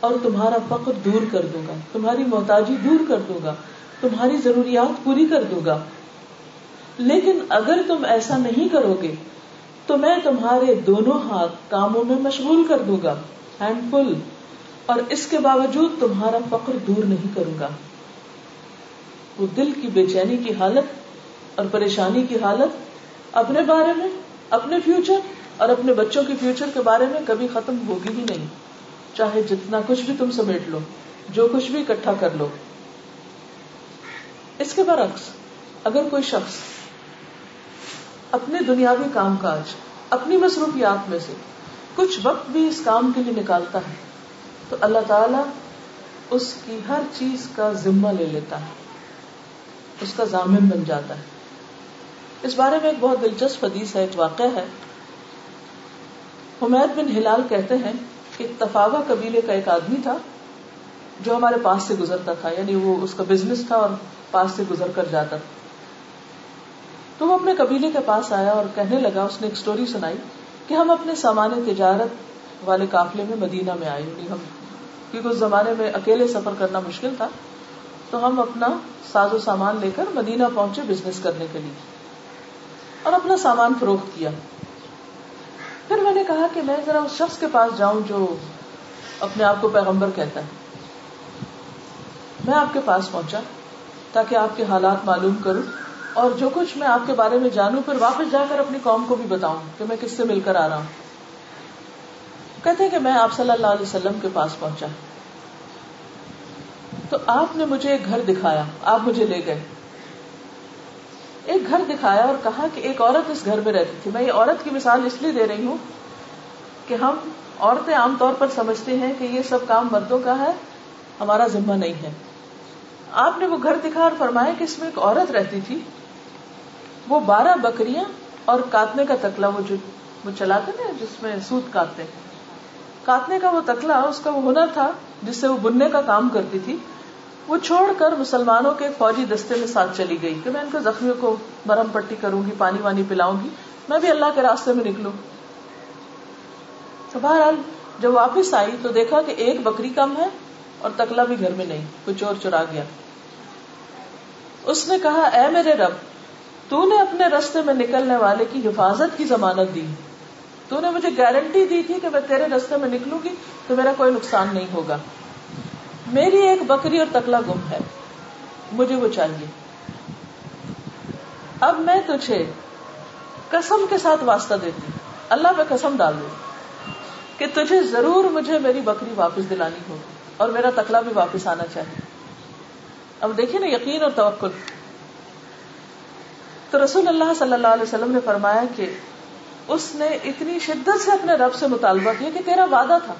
اور تمہارا فقر دور کر دوں گا، تمہاری محتاجی دور کر دوں گا، تمہاری ضروریات پوری کر دوں گا۔ لیکن اگر تم ایسا نہیں کرو گے تو میں تمہارے دونوں ہاتھ کاموں میں مشغول کر دوں گا ہینڈ فل اور اس کے باوجود تمہارا فقر دور نہیں کروں گا۔ وہ دل کی بے چینی کی حالت اور پریشانی کی حالت، اپنے بارے میں، اپنے فیوچر اور اپنے بچوں کے فیوچر کے بارے میں کبھی ختم ہوگی ہی نہیں۔ چاہے جتنا کچھ بھی تم سمیٹ لو، جو کچھ بھی اکٹھا کر لو۔ اس کے برعکس، اگر کوئی شخص اپنے دنیاوی کام کاج، اپنی مصروفیات میں سے کچھ وقت بھی اس کام کے لیے نکالتا ہے۔ تو اللہ تعالی اس کی ہر چیز کا ذمہ لے لیتا ہے، اس کا ضامن بن جاتا ہے۔ اس بارے میں ایک بہت دلچسپ حدیث ہے، ایک واقعہ ہے۔ حمید بن ہلال کہتے ہیں کہ تفاوا قبیلے کا ایک آدمی تھا جو ہمارے پاس سے گزرتا تھا یعنی وہ اس کا بزنس تھا اور پاس سے گزر کر جاتا تھا۔ تو وہ اپنے قبیلے کے پاس آیا اور کہنے لگا، اس نے ایک سٹوری سنائی کہ ہم اپنے سامان تجارت والے قافلے میں مدینہ میں آئے یعنی ہم، کیونکہ اس زمانے میں اکیلے سفر کرنا مشکل تھا۔ تو ہم اپنا ساز و سامان لے کر مدینہ پہنچے بزنس کرنے کے لیے اور اپنا سامان فروخت کیا۔ پھر میں نے کہا کہ میں ذرا اس شخص کے پاس جاؤں جو اپنے آپ کو پیغمبر کہتا ہے۔ میں آپ کے پاس پہنچا تاکہ آپ کے حالات معلوم کروں۔ اور جو کچھ میں آپ کے بارے میں جانوں، پھر واپس جا کر اپنی قوم کو بھی بتاؤں کہ میں کس سے مل کر آ رہا ہوں۔ کہتے کہ میں آپ صلی اللہ علیہ وسلم کے پاس پہنچا۔ تو آپ نے مجھے ایک گھر دکھایا، آپ مجھے لے گئے۔ ایک گھر دکھایا اور کہا کہ ایک عورت اس گھر میں رہتی تھی۔ میں یہ عورت کی مثال اس لیے دے رہی ہوں کہ ہم عورتیں عام طور پر سمجھتے ہیں کہ یہ سب کام مردوں کا ہے، ہمارا ذمہ نہیں ہے۔ آپ نے وہ گھر دکھا اور فرمایا کہ اس میں ایک عورت رہتی تھی۔ وہ بارہ بکریاں اور کاتنے کا تکلا وہ جو وہ چلاتے نا جس میں سوت کاٹتے کاتنے کا وہ تکلا، اس کا وہ ہنر تھا جس سے وہ بننے کا کام کرتی تھی۔ وہ چھوڑ کر مسلمانوں کے فوجی دستے میں ساتھ چلی گئی کہ میں ان کو زخمیوں کو مرم پٹی کروں گی، پانی وانی پلاؤں گی، میں بھی اللہ کے راستے میں نکلوں۔ تو بہرحال جب واپس آئی تو دیکھا کہ ایک بکری کم ہے اور تکلا بھی گھر میں نہیں کوئی چور چرا گیا۔ اس نے کہا، اے میرے رب تو نے اپنے رستے میں نکلنے والے کی حفاظت کی ضمانت دی۔ تو نے مجھے گارنٹی دی تھی کہ میں تیرے رستے میں نکلوں گی، تو میرا کوئی نقصان نہیں ہوگا۔ میری ایک بکری اور تکلا گم ہے۔ مجھے وہ چاہیے۔ اب میں تجھے قسم کے ساتھ واسطہ دیتی۔ اللہ پہ قسم ڈال دوں کہ تجھے ضرور مجھے میری بکری واپس دلانی ہوگی اور میرا تکلا بھی واپس آنا چاہیے۔ اب دیکھیے نا یقین اور توکل۔ تو رسول اللہ صلی اللہ علیہ وسلم نے فرمایا کہ اس نے اتنی شدت سے اپنے رب سے مطالبہ کیا کہ تیرا وعدہ تھا۔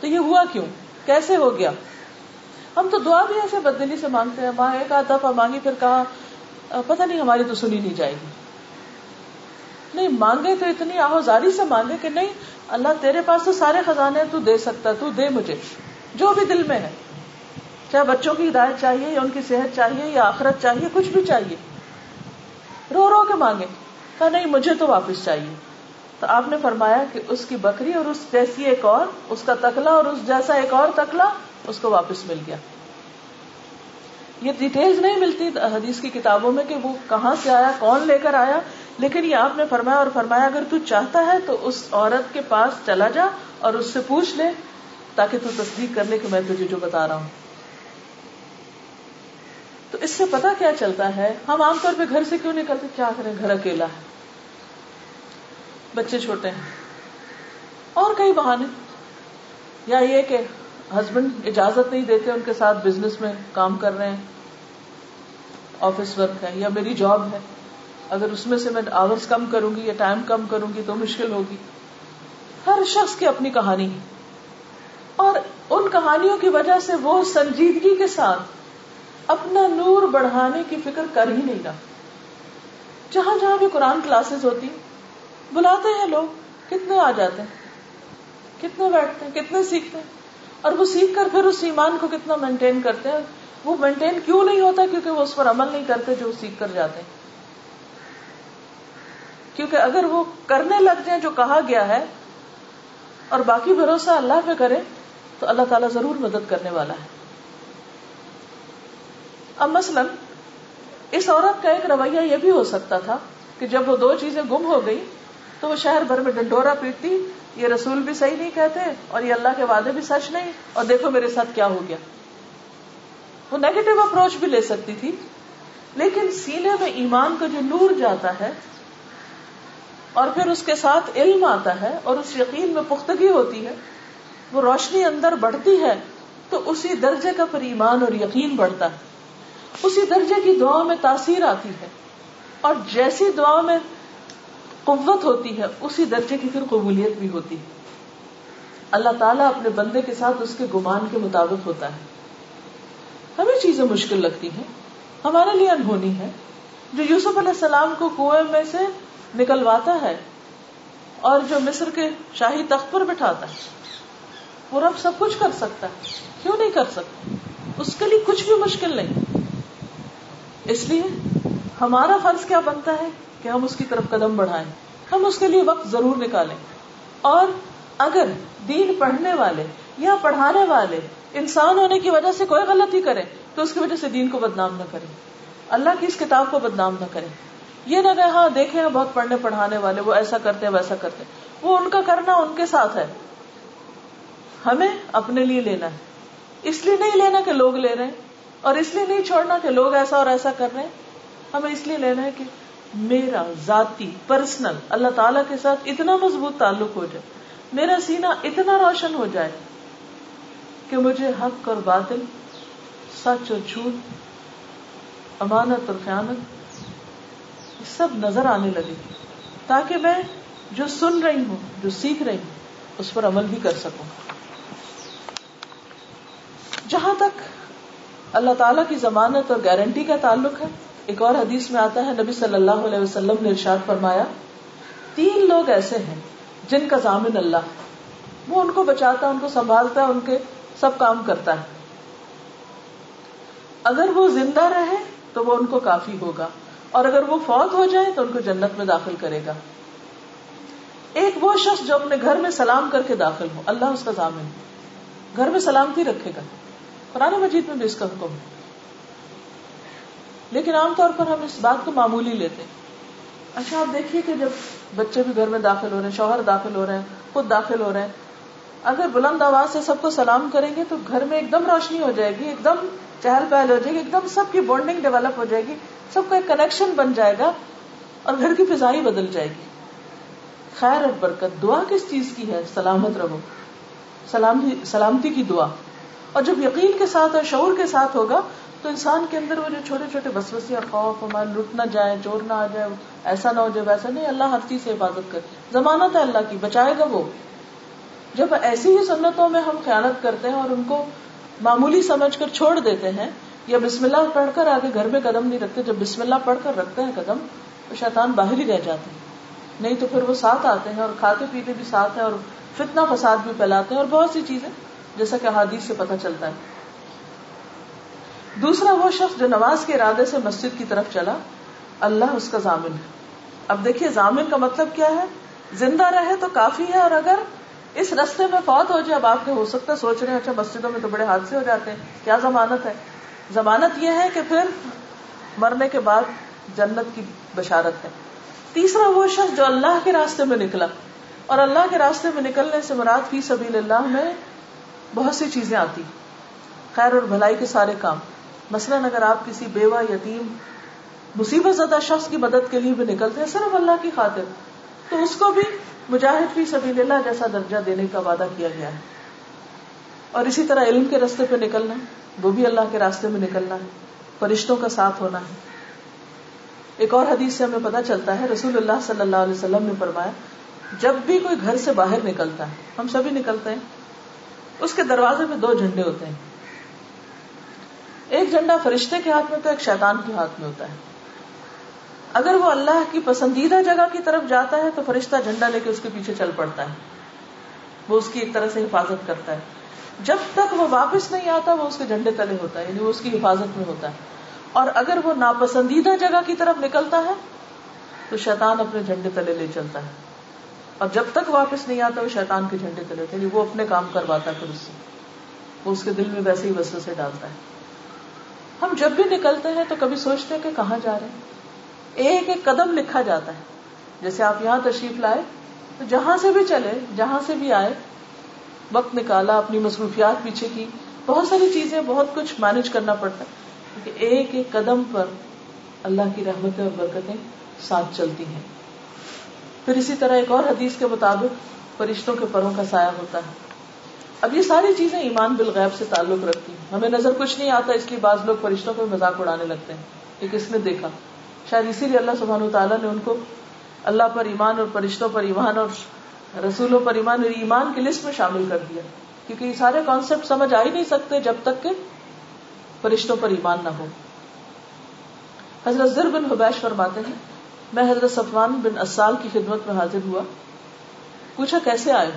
تو یہ ہوا کیوں؟ کیسے ہو گیا؟ ہم تو دعا بھی ایسے بدلی سے مانگتے ہیں، ماں ایک آدھ دفعہ مانگی، پھر کہا پتہ نہیں ہماری تو سنی نہیں جائے گی۔ نہیں، مانگے تو اتنی آہوزاری سے مانگے کہ نہیں، اللہ تیرے پاس تو سارے خزانے تو دے سکتا تو دے مجھے۔ جو بھی دل میں ہے، چاہے بچوں کی ہدایت چاہیے یا ان کی صحت چاہیے یا آخرت چاہیے، کچھ بھی چاہیے۔ رو رو کے مانگے۔ کہا، نہیں، مجھے تو واپس چاہیے۔ تو آپ نے فرمایا کہ اس کی بکری اور اس جیسی ایک اور، اس کا تکلا اور اس جیسا ایک اور تکلا، اس کو واپس مل گیا۔ یہ ڈیٹیلز نہیں ملتی حدیث کی کتابوں میں کہ وہ کہاں سے آیا، کون لے کر آیا، لیکن یہ آپ نے فرمایا اور فرمایا، اگر تو چاہتا ہے تو اس عورت کے پاس چلا جا اور اس سے پوچھ لے، تاکہ تو تصدیق کر لے کہ میں تجھے جو بتا رہا ہوں۔ تو اس سے پتا کیا چلتا ہے؟ ہم عام طور پہ گھر سے کیوں نکلتے کیا کریں؟ گھر اکیلا ہے۔ بچے چھوٹے ہیں۔ اور کئی بہانے۔ یا یہ کہ ہسبینڈ اجازت نہیں دیتے، ان کے ساتھ بزنس میں کام کر رہے ہیں۔ آفس ورک ہے یا میری جاب ہے۔ اگر اس میں سے میں آورس کم کروں گی یا ٹائم کم کروں گی تو مشکل ہوگی۔ ہر شخص کی اپنی کہانی ہے۔ اور ان کہانیوں کی وجہ سے وہ سنجیدگی کے ساتھ اپنا نور بڑھانے کی فکر کر ہی نہیں رہا۔ جہاں جہاں بھی قرآن کلاسز ہوتی، بلاتے ہیں لوگ، کتنے آ جاتے ہیں، کتنے بیٹھتے ہیں، کتنے سیکھتے ہیں۔ اور وہ سیکھ کر پھر اس ایمان کو کتنا مینٹین کرتے ہیں، وہ مینٹین کیوں نہیں ہوتا؟ کیونکہ وہ اس پر عمل نہیں کرتے جو سیکھ کر جاتے ہیں۔ کیونکہ اگر وہ کرنے لگ جائیں جو کہا گیا ہے، اور باقی بھروسہ اللہ پہ کرے، تو اللہ تعالیٰ ضرور مدد کرنے والا ہے۔ اب مثلا اس عورت کا ایک رویہ یہ بھی ہو سکتا تھا کہ جب وہ دو چیزیں گم ہو گئی تو وہ شہر بھر میں ڈنڈورا پیٹتی، یہ رسول بھی صحیح نہیں کہتے اور یہ اللہ کے وعدے بھی سچ نہیں اور دیکھو میرے ساتھ کیا ہو گیا۔ وہ نیگیٹو اپروچ بھی لے سکتی تھی، لیکن سینے میں ایمان کا جو نور جاتا ہے اور پھر اس کے ساتھ علم آتا ہے اور اس یقین میں پختگی ہوتی ہے، وہ روشنی اندر بڑھتی ہے تو اسی درجے کا پھر ایمان اور یقین بڑھتا ہے۔ اسی درجے کی دعا میں تاثیر آتی ہے۔ اور جیسی دعا میں قوت ہوتی ہے، اسی درجے کی پھر قبولیت بھی ہوتی ہے۔ اللہ تعالیٰ اپنے بندے کے ساتھ اس کے گمان کے مطابق ہوتا ہے۔ ہمیں چیزیں مشکل لگتی ہیں۔ ہمارے لیے انہونی ہے جو یوسف علیہ السلام کو کنویں میں سے نکلواتا ہے اور جو مصر کے شاہی تخت پر بٹھاتا ہے۔ وہ رب سب کچھ کر سکتا ہے۔ کیوں نہیں کر سکتا؟ اس کے لیے کچھ بھی مشکل نہیں۔ اس لیے ہمارا فرض کیا بنتا ہے کہ ہم اس کی طرف قدم بڑھائیں۔ ہم اس کے لیے وقت ضرور نکالیں۔ اور اگر دین پڑھنے والے یا پڑھانے والے انسان ہونے کی وجہ سے کوئی غلطی کرے تو اس کی وجہ سے دین کو بدنام نہ کرے اللہ کی اس کتاب کو بدنام نہ کرے یہ نہ کہ ہاں دیکھے ہیں بہت پڑھنے، پڑھانے والے، وہ ایسا کرتے ہیں، ویسا کرتے وہ ان کا کرنا ان کے ساتھ ہے۔ ہمیں اپنے لیے لینا ہے۔ اس لیے نہیں لینا کہ لوگ لے رہے ہیں۔ اور اس لیے نہیں چھوڑنا کہ لوگ ایسا اور ایسا کر رہے ہیں۔ ہمیں اس لیے لینا ہے کہ میرا ذاتی پرسنل اللہ تعالی کے ساتھ اتنا مضبوط تعلق ہو جائے، میرا سینہ اتنا روشن ہو جائے کہ مجھے حق اور باطل، سچ اور جھوٹ، امانت اور خیانت سب نظر آنے لگے تاکہ میں جو سن رہی ہوں، جو سیکھ رہی ہوں، اس پر عمل بھی کر سکوں۔ جہاں تک اللہ تعالی کی ضمانت اور گارنٹی کا تعلق ہے۔ ایک اور حدیث میں آتا ہے، نبی صلی اللہ علیہ وسلم نے ارشاد فرمایا، تین لوگ ایسے ہیں جن کا ضامن اللہ، وہ ان کو بچاتا، ان کو سنبھالتا، ان کے سب کام کرتا ہے۔ اگر وہ زندہ رہے تو وہ ان کو کافی ہوگا، اور اگر وہ فوت ہو جائے تو ان کو جنت میں داخل کرے گا۔ ایک وہ شخص جو اپنے گھر میں سلام کر کے داخل ہو، اللہ اس کا ضامن گھر میں سلامتی رکھے گا۔ قرآن مجید میں بھی اس کا حکم ہے۔ لیکن عام طور پر ہم اس بات کو معمولی لیتے اچھا آپ دیکھیے کہ جب بچے بھی گھر میں داخل ہو رہے ہیں، شوہر داخل ہو رہے ہیں، خود داخل ہو رہے ہیں، اگر بلند آواز سے سب کو سلام کریں گے تو گھر میں ایک دم روشنی ہو جائے گی، ایک دم چہل پہل ہو جائے گی، ایک دم سب کی بانڈنگ ڈیولپ ہو جائے گی، سب کا ایک کنیکشن بن جائے گا اور گھر کی فضائی بدل جائے گی۔ خیر اور برکت، دعا کس چیز کی ہے؟ سلامت رہو۔ سلامتی کی دعا۔ اور جب یقین کے ساتھ اور شعور کے ساتھ ہوگا، تو انسان کے اندر وہ جو چھوٹے چھوٹے بسوسی اور خوف ہمارے لٹ نہ جائے چور نہ آ جائے، ایسا نہ ہو جائے، ویسا نہیں، اللہ ہر چیز سے حفاظت کر ضمانت ہے اللہ کی، بچائے گا وہ۔ جب ایسی ہی سنتوں میں ہم خیالت کرتے ہیں اور ان کو معمولی سمجھ کر چھوڑ دیتے ہیں، یا بسم اللہ پڑھ کر آگے گھر میں قدم نہیں رکھتے، جب بسم اللہ پڑھ کر رکھتے ہیں قدم، تو شیطان باہر ہی رہ جاتے ہیں۔ نہیں تو پھر وہ ساتھ آتے ہیں اور کھاتے پیتے بھی ساتھ ہیں اور فتنا فساد بھی پھیلاتے ہیں اور بہت سی چیزیں جیسا کہ حادیث سے پتہ چلتا ہے۔ دوسرا وہ شخص جو نماز کے ارادے سے مسجد کی طرف چلا، اللہ اس کا ضامن ہے۔ اب دیکھیے، ضامن کا مطلب کیا ہے؟ زندہ رہے تو کافی ہے، اور اگر اس رستے میں فوت ہو جائے، اب آپ کے ہو سکتا ہے؟ سوچ رہے ہیں اچھا مسجدوں میں تو بڑے حادثے ہو جاتے ہیں۔ کیا ضمانت ہے؟ ضمانت یہ ہے کہ پھر مرنے کے بعد جنت کی بشارت ہے۔ تیسرا وہ شخص جو اللہ کے راستے میں نکلا، اور اللہ کے راستے میں نکلنے سے مراد فی سبیل اللہ میں بہت سی چیزیں آتی۔ خیر اور بھلائی کے سارے کام۔ مثلاً اگر آپ کسی بیوہ، یتیم، مصیبت زدہ شخص کی مدد کے لیے بھی نکلتے ہیں، صرف اللہ کی خاطر۔ تو اس کو بھی مجاہد فی سبیل اللہ جیسا درجہ دینے کا وعدہ کیا گیا ہے۔ اور اسی طرح علم کے راستے پہ نکلنا، وہ بھی اللہ کے راستے میں نکلنا ہے فرشتوں کا ساتھ ہونا۔ ہے ایک اور حدیث سے ہمیں پتا چلتا ہے، رسول اللہ صلی اللہ علیہ وسلم نے فرمایا، جب بھی کوئی گھر سے باہر نکلتا ہے، ہم سبھی نکلتے ہیں۔ اس کے دروازے میں دو جھنڈے ہوتے ہیں۔ ایک جھنڈا فرشتے کے ہاتھ میں ہوتا ہے، ایک شیطان کے ہاتھ میں ہوتا ہے۔ اگر وہ اللہ کی پسندیدہ جگہ کی طرف جاتا ہے، تو فرشتہ جھنڈا لے کے اس کے پیچھے چل پڑتا ہے۔ وہ اس کی ایک طرح سے حفاظت کرتا ہے۔ جب تک وہ واپس نہیں آتا، وہ اس کے جھنڈے تلے ہوتا ہے یعنی وہ اس کی حفاظت میں ہوتا ہے۔ اور اگر وہ ناپسندیدہ جگہ کی طرف نکلتا ہے، تو شیطان اپنے جھنڈے تلے لے چلتا ہے۔ اور جب تک واپس نہیں آتا وہ شیطان کے جھنڈے تلے یعنی وہ اپنے کام کرواتا ہے پھر اس سے۔ وہ اس کے دل میں ویسے ہی وسو سے ڈالتا ہے۔ ہم جب بھی نکلتے ہیں تو کبھی سوچتے ہیں کہ کہاں جا رہے ہیں؟ ایک ایک قدم لکھا جاتا ہے۔ جیسے آپ یہاں تشریف لائے، تو جہاں سے بھی چلے، جہاں سے بھی آئے، وقت نکالا، اپنی مصروفیات پیچھے کی، بہت ساری چیزیں، بہت کچھ مینج کرنا پڑتا ہے۔ کیونکہ ایک ایک قدم پر اللہ کی رحمتیں اور برکتیں ساتھ چلتی ہیں۔ پھر اسی طرح ایک اور حدیث کے مطابق فرشتوں کے پروں کا سایہ ہوتا ہے۔ اب یہ ساری چیزیں ایمان بالغیب سے تعلق رکھتی ہیں۔ ہمیں نظر کچھ نہیں آتا، اس لیے بعض لوگ فرشتوں کو مذاق اڑانے لگتے ہیں۔ کہ کس نے دیکھا؟ شاید اسی لیے اللہ سبحانہ تعالیٰ نے ان کو اللہ پر ایمان اور فرشتوں پر ایمان اور رسولوں پر ایمان اور ایمان کی لسٹ میں شامل کر دیا۔ کیونکہ یہ سارے کانسیپٹ سمجھ آ ہی نہیں سکتے جب تک کہ فرشتوں پر ایمان نہ ہو۔ حضرت زر بن حبیش فرماتے ہیں میں حضرت صفوان بن اسال کی خدمت میں حاضر ہوا۔ پوچھا، کیسے آئے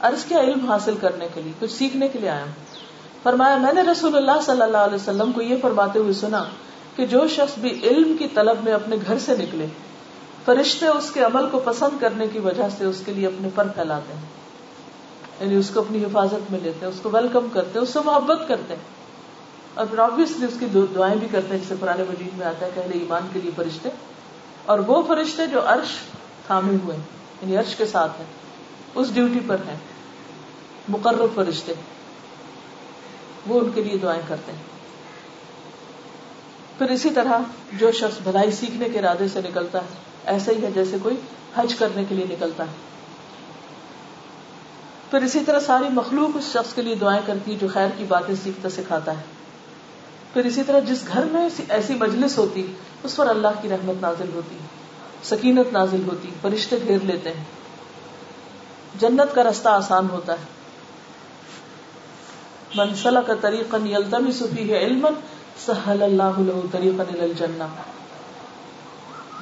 عرض کیا، علم حاصل کرنے کے لیے، کچھ سیکھنے کے لیے آیا فرمایا، میں نے رسول اللہ صلی اللہ علیہ وسلم کو یہ فرماتے ہوئے سنا کہ جو شخص بھی علم کی طلب میں اپنے گھر سے نکلے، فرشتے اس کے عمل کو پسند کرنے کی وجہ سے اس کے لیے اپنے پر پھیلاتے ہیں۔ یعنی اس کو اپنی حفاظت میں لیتے ہیں، اس کو ویلکم کرتے ہیں، اس سے محبت کرتے ہیں۔ اور پھر آبیسلی اس کی دعائیں بھی کرتے ہیں جسے پرانے مجید میں آتا ہے پہلے ایمان کے لیے فرشتے اور وہ فرشتے جو عرش تھامے ہوئے یعنی عرش کے ساتھ ہیں، اس ڈیوٹی پر ہیں۔ مقرر فرشتے۔ وہ ان کے لیے دعائیں کرتے ہیں۔ پھر اسی طرح جو شخص بھلائی سیکھنے کے ارادے سے نکلتا ہے، ایسا ہی ہے جیسے کوئی حج کرنے کے لیے نکلتا ہے۔ پھر اسی طرح ساری مخلوق اس شخص کے لیے دعائیں کرتی ہے جو خیر کی باتیں سیکھتا سکھاتا ہے۔ پھر اسی طرح جس گھر میں ایسی مجلس ہوتی، اس پر اللہ کی رحمت نازل ہوتی، سکینت نازل ہوتی، فرشتے گھیر لیتے ہیں۔ جنت کا رستہ آسان ہوتا ہے۔ منسلہ کا طریقہ یلتمی صفی ہے علم سہل اللہ طریقہ الجنہ۔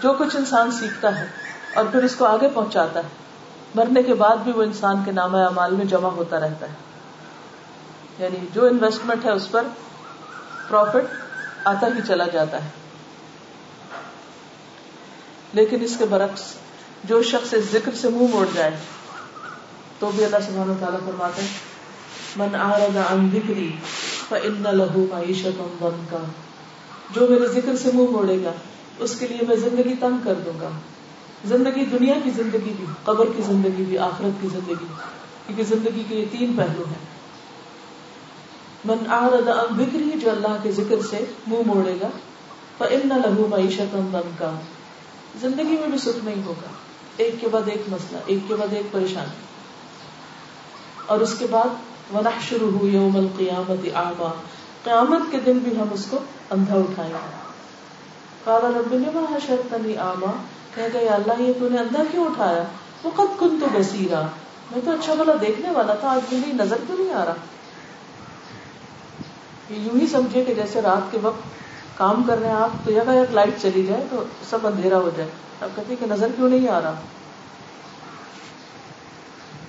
جو کچھ انسان سیکھتا ہے اور پھر اس کو آگے پہنچاتا ہے، مرنے کے بعد بھی وہ انسان کے نام اعمال میں جمع ہوتا رہتا ہے۔ یعنی جو انویسٹمنٹ ہے اس پر پروفٹ آتا ہی چلا جاتا ہے۔ لیکن اس کے برعکس جو شخص اس ذکر سے منہ موڑ جائے، تو بھی اللہ سبحانہ تعالیٰ فرماتے من آرد عن ذکری فإن له معیشت ضنکا۔ جو میرے ذکر سے منہ موڑے گا، اس کے لیے میں زندگی تنگ کر دوں گا۔ زندگی دنیا کی زندگی بھی، قبر کی زندگی بھی، آخرت کی زندگی کیونکہ زندگی کے یہ تین پہلو ہیں۔ من آرد عن ذکری جو اللہ کے ذکر سے منہ موڑے گا، فإن له معیشت ضنکا زندگی میں بھی سکھ نہیں ہوگا۔ ایک کے بعد ایک مسئلہ، ایک کے بعد ایک پریشانی۔ اور اس کے بعد ونح شروع ہوئی یوم القیامت آما قیامت کے دن بھی ہم اس کو اندھا اٹھائیں گے۔ قال رب لما حشرتنی آما کہہ گئے اللہ، یہ تو نے اندھا کیوں اٹھایا؟ وقت کن تو بصیرا میں تو اچھا بلا دیکھنے والا تھا، آج میری نظر کیوں نہیں آ رہا۔ یوں ہی سمجھے کہ جیسے رات کے وقت کام کر رہے ہیں آپ، تو جگہ ایک لائٹ چلی جائے تو سب اندھیرا ہو جائے۔ اب کہتے کہ نظر کیوں نہیں آ رہا؟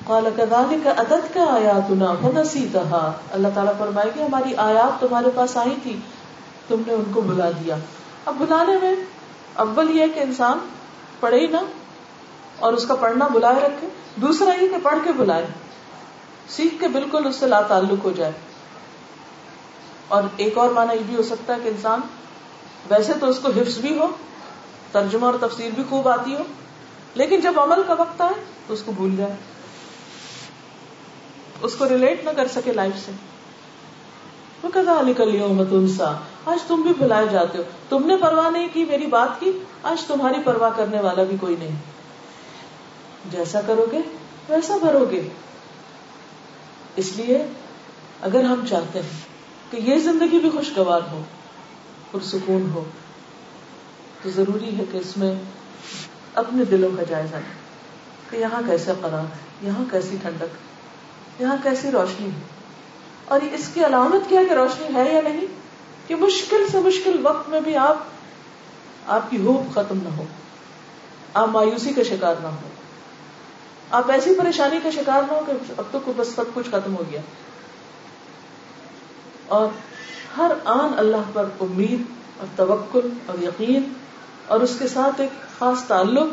قال كذلك اتت کا آیاتنا فنسیتها اللہ تعالیٰ فرمائے کہ ہماری آیات تمہارے پاس آئی تھی، تم نے ان کو بلا دیا۔ اب بلانے میں اول یہ کہ انسان پڑھے ہی نہ، اور اس کا پڑھنا بلائے رکھے، دوسرا یہ کہ پڑھ کے بلائے، سیکھ کے بالکل اس سے لا تعلق ہو جائے۔ اور ایک اور معنی یہ بھی ہو سکتا ہے کہ انسان ویسے تو اس کو حفظ بھی ہو، ترجمہ اور تفسیر بھی خوب آتی ہو، لیکن جب عمل کا وقت آئے تو اس کو بھول جائے۔ اس کو ریلیٹ نہ کر سکے لائف سے۔ وہ کہا علی کل انسا آج تم بھی بھلائے جاتے ہو۔ تم نے پرواہ نہیں کی میری بات کی، آج تمہاری پرواہ کرنے والا بھی کوئی نہیں۔ جیسا کرو گے، ویسا بھرو گے۔ اس لیے اگر ہم چاہتے ہیں کہ یہ زندگی بھی خوشگوار ہو، پرسکون ہو، تو ضروری ہے کہ اس میں اپنے دلوں کا جائزہ لیں کہ یہاں کیسے قرار ہے، یہاں کیسی ٹھنڈک یہاں کیسی روشنی ہے۔ اور اس کی علامت کیا کہ روشنی ہے یا نہیں؟ کہ مشکل سے مشکل وقت میں بھی آپ آپ کی ہوپ ختم نہ ہو، آپ مایوسی کا شکار نہ ہو۔ آپ ایسی پریشانی کا شکار نہ ہو کہ اب تو بس سب کچھ ختم ہو گیا۔ اور ہر آن اللہ پر امید اور توکل اور یقین اور اس کے ساتھ ایک خاص تعلق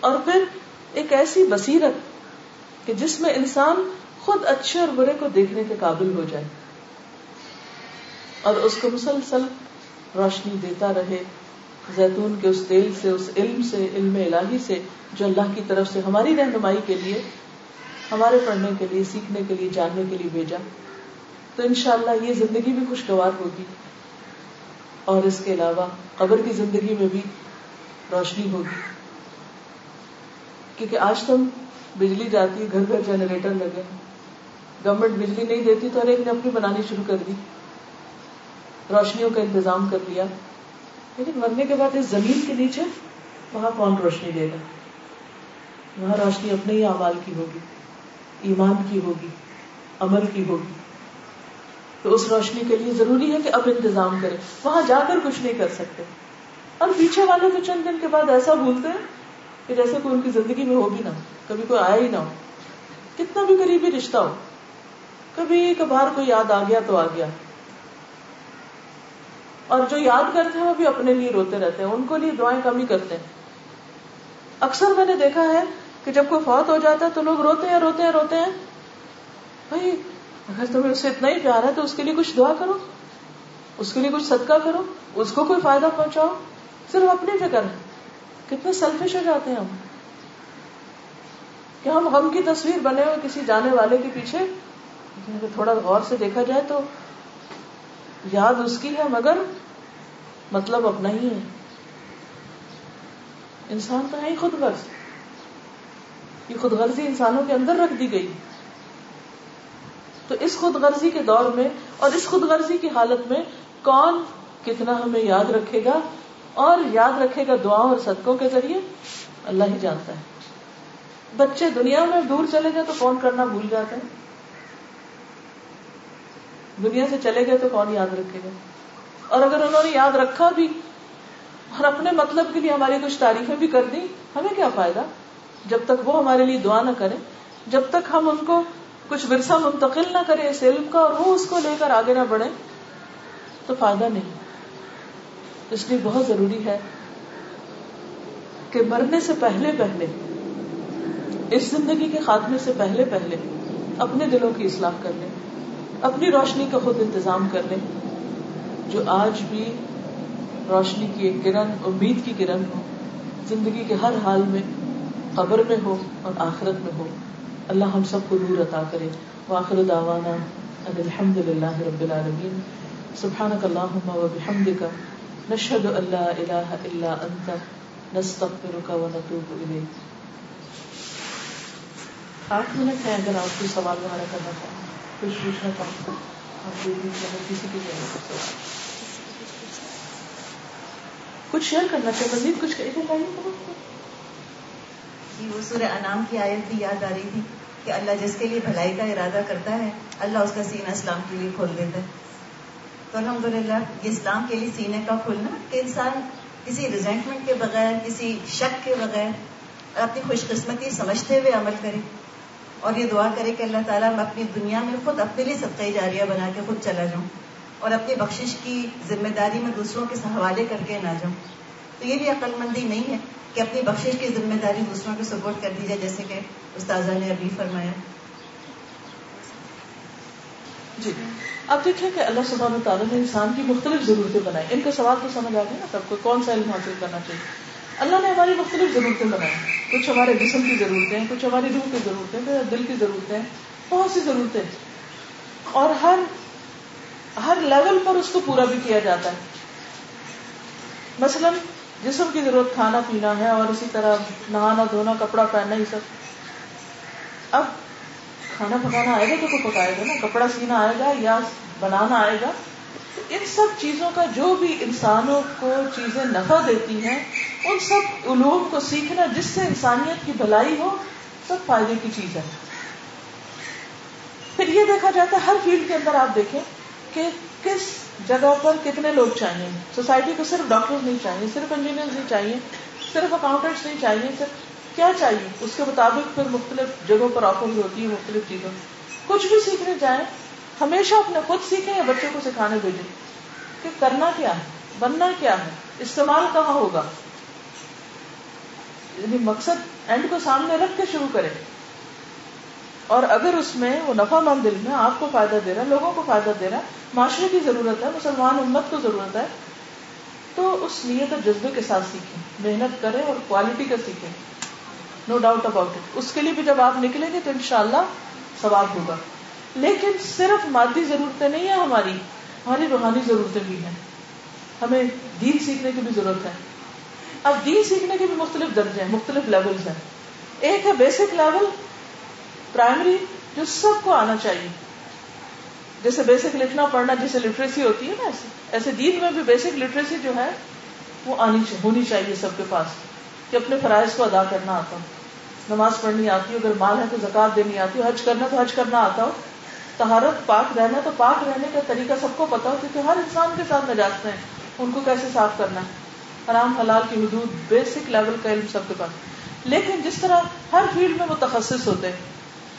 اور پھر ایک ایسی بصیرت کہ جس میں انسان خود اچھے اور برے کو دیکھنے کے قابل ہو جائے اور اس کو مسلسل روشنی دیتا رہے زیتون کے اس تیل سے، اس علم سے، علم الہی سے، جو اللہ کی طرف سے ہماری رہنمائی کے لیے، ہمارے پڑھنے کے لیے، سیکھنے کے لیے، جاننے کے لیے بھیجا۔ تو انشاءاللہ یہ زندگی بھی خوشگوار ہوگی اور اس کے علاوہ قبر کی زندگی میں بھی روشنی ہوگی کیونکہ آج تم بجلی جاتی گھر گھر جنریٹر لگے گورنمنٹ بجلی نہیں دیتی تو ہر ایک نے اپنی بنانی شروع کر دی روشنیوں کا انتظام کر لیا لیکن مرنے کے بعد اس زمین کے نیچے وہاں کون روشنی دے گا؟ وہاں روشنی اپنے ہی اعمال کی ہوگی، ایمان کی ہوگی، عمل کی ہوگی۔ تو اس روشنی کے لیے ضروری ہے کہ اب انتظام کرے وہاں جا کر کچھ نہیں کر سکتے۔ اور پیچھے والے تو چند دن کے بعد ایسا بھولتے ہیں کہ جیسے کوئی ان کی زندگی میں ہو بھی نہ کبھی کوئی آیا ہی نہ ہو۔ کتنا بھی قریبی رشتہ ہو، کبھی کبھار کوئی یاد آ گیا تو آ گیا۔ اور جو یاد کرتے ہیں وہ بھی اپنے لیے روتے رہتے ہیں، ان کو لیے دعائیں کم ہی کرتے ہیں۔ اکثر میں نے دیکھا ہے کہ جب کوئی فوت ہو جاتا ہے تو لوگ روتے ہیں روتے ہیں روتے ہیں۔ بھائی اگر تمہیں اسے اتنا ہی پیار ہے تو اس کے لیے کچھ دعا کرو، اس کے لیے کچھ صدقہ کرو، اس کو کوئی فائدہ پہنچاؤ۔ صرف اپنی فکر کتنے سیلفش ہو جاتے ہیں ہم۔ کہ ہم غم کی تصویر بنے ہوئے کسی جانے والے کے پیچھے؟ تھوڑا غور سے دیکھا جائے تو یاد اس کی ہے، مگر مطلب اپنا ہی ہے۔ انسان تو ہے ہی خود غرض۔ یہ خود غرضی انسانوں کے اندر رکھ دی گئی۔ تو اس خود غرضی کے دور میں اور اس خود غرضی کی حالت میں کون کتنا ہمیں یاد رکھے گا اور یاد رکھے گا دعا اور صدقوں کے ذریعے؟ اللہ ہی جانتا ہے۔ بچے دنیا میں دور چلے گئے تو کون کرنا بھول جاتے ہیں دنیا سے چلے گئے تو کون یاد رکھے گا؟ اور اگر انہوں نے یاد رکھا بھی اور اپنے مطلب کے لیے ہماری کچھ تعریفیں بھی کر دی ہمیں کیا فائدہ؟ جب تک وہ ہمارے لیے دعا نہ کرے جب تک ہم ان کو کچھ ورثہ منتقل نہ کرے اس علم کا اور وہ اس کو لے کر آگے نہ بڑھے، تو فائدہ نہیں۔ اس لیے بہت ضروری ہے کہ مرنے سے پہلے پہلے، اس زندگی کے خاتمے سے پہلے پہلے اپنے دلوں کی اصلاح کر لیں، اپنی روشنی کا خود انتظام کر لیں، جو آج بھی روشنی کی ایک کرن، امید کی کرن ہو، زندگی کے ہر حال میں قبر میں ہو اور آخرت میں ہو۔ اللہ ہم سب کو نور عطا کرے۔ واخر دعوانا ان الحمد للہ رب العالمین۔ سبحانک اللہم و بحمدک۔ نشہد ان لا الہ الا انت۔ نستغفرک و نتوب الیک۔ آٹھ منٹ ہے اگر آپ کو سوال وغیرہ کرنا چاہیں کچھ پوچھنا چاہتا آپ کسی کی کچھ شیئر کرنا چاہتے مزید کچھ جی وہ سورہ انعام کی آیت بھی یاد آ رہی تھی کہ اللہ جس کے لیے بھلائی کا ارادہ کرتا ہے، اللہ اس کا سینہ اسلام کے لیے کھول دیتا ہے۔ تو الحمد للہ یہ اسلام کے لیے سینے کا کھولنا؟ کہ انسان کسی ریزینٹمنٹ کے بغیر، کسی شک کے بغیر اپنی خوش قسمتی سمجھتے ہوئے عمل کرے۔ اور یہ دعا کرے کہ اللہ تعالیٰ میں اپنی دنیا میں خود اپنے لیے سب جاریہ بنا کے خود چلا جاؤں اور اپنی بخشش کی ذمہ داری میں دوسروں کے حوالے کر کے نہ جاؤں۔ تو یہ بھی عقل مندی نہیں ہے کہ اپنی بخشش کی ذمہ داری دوسروں کے سپورٹ کر دی جائے، جیسے کہ استاذہ نے ابھی فرمایا۔ جی۔ اب دیکھیں کہ اللہ سبحانہ تعالیٰ نے انسان کی مختلف ضرورتیں بنائی۔ ان کا سوال تو سمجھ آ گیا نا سب کو کون سا علم حاصل کرنا چاہیے؟ اللہ نے ہماری مختلف ضرورتیں بنائی۔ کچھ ہمارے جسم کی ضرورتیں، کچھ ہماری روح کی ضرورتیں دل کی ضرورتیں، بہت سی ضرورتیں۔ اور ہر ہر لیول پر اس کو پورا بھی کیا جاتا ہے۔ مثلا جسم کی ضرورت کھانا پینا ہے اور اسی طرح نہانا دھونا، کپڑا پہننا، یہ سب۔ اب کھانا پکانا آئے گا تو کوئی پکائے گا نا، کپڑا سینا آئے گا یا بنانا آئے گا۔ ان سب چیزوں کا جو بھی انسانوں کو چیزیں نفع دیتی ہیں، ان سب علوم کو سیکھنا، جس سے انسانیت کی بھلائی ہو، سب فائدے کی چیز ہے۔ پھر یہ دیکھا جاتا ہے، ہر فیلڈ کے اندر آپ دیکھیں۔ کہ کس جگہ پر کتنے لوگ چاہیے؟ سوسائٹی کو صرف ڈاکٹر نہیں چاہیے، صرف انجینئر نہیں چاہیے، صرف اکاؤنٹنٹس نہیں چاہیے، صرف کیا چاہیے؟ اس کے مطابق پھر مختلف جگہوں پر آفر ہوتی ہے، مختلف چیزوں کچھ بھی سیکھنے جائیں، ہمیشہ اپنے خود سیکھیں یا بچوں کو سکھانے بھیجیں کہ کرنا کیا ہے، بننا کیا ہے، استعمال کہاں ہوگا؟ یعنی مقصد اینڈ کو سامنے رکھ کے شروع کریں۔ اور اگر اس میں وہ نفع مند دل میں آپ کو فائدہ دے رہا ہے، لوگوں کو فائدہ دے رہا ہے، معاشرے کی ضرورت ہے، مسلمان امت کو ضرورت ہے، تو اس نیت اور جذبے کے ساتھ سیکھیں، محنت کریں اور کوالٹی کا سیکھیں۔ نو ڈاؤٹ اباؤٹ اٹ اس کے لیے بھی جب آپ نکلیں گے تو انشاءاللہ ثواب ہوگا۔ لیکن صرف مادی ضرورتیں نہیں ہیں ہماری ہماری روحانی ضرورتیں بھی ہیں۔ ہمیں دین سیکھنے کی بھی ضرورت ہے۔ اب دین سیکھنے کے بھی مختلف درجے ہیں، مختلف لیولز ہیں۔ ایک ہے بیسک لیول پرائمری جو سب کو آنا چاہیے۔ جیسے بیسک لکھنا پڑھنا، جیسے لٹریسی ہوتی ہے نا، ایسے ایسے دین میں بھی بیسک لٹریسی جو ہے، وہ آنی ہونی چاہیے سب کے پاس۔ کہ اپنے فرائض کو ادا کرنا آتا۔ ہو نماز پڑھنی آتی ہو اگر مال ہے تو زکات دینی آتی ہو حج کرنا تو حج کرنا آتا۔ ہو تہارت پاک رہنا تو پاک رہنے کا طریقہ سب کو پتا ہو، کیونکہ ہر انسان کے ساتھ نجات ہیں۔ ان کو کیسے صاف کرنا ہے؟ حرام، حلال کی حدود بیسک لیول کا علم سب کے پاس۔ لیکن جس طرح ہر فیلڈ میں متخصص ہوتے ہیں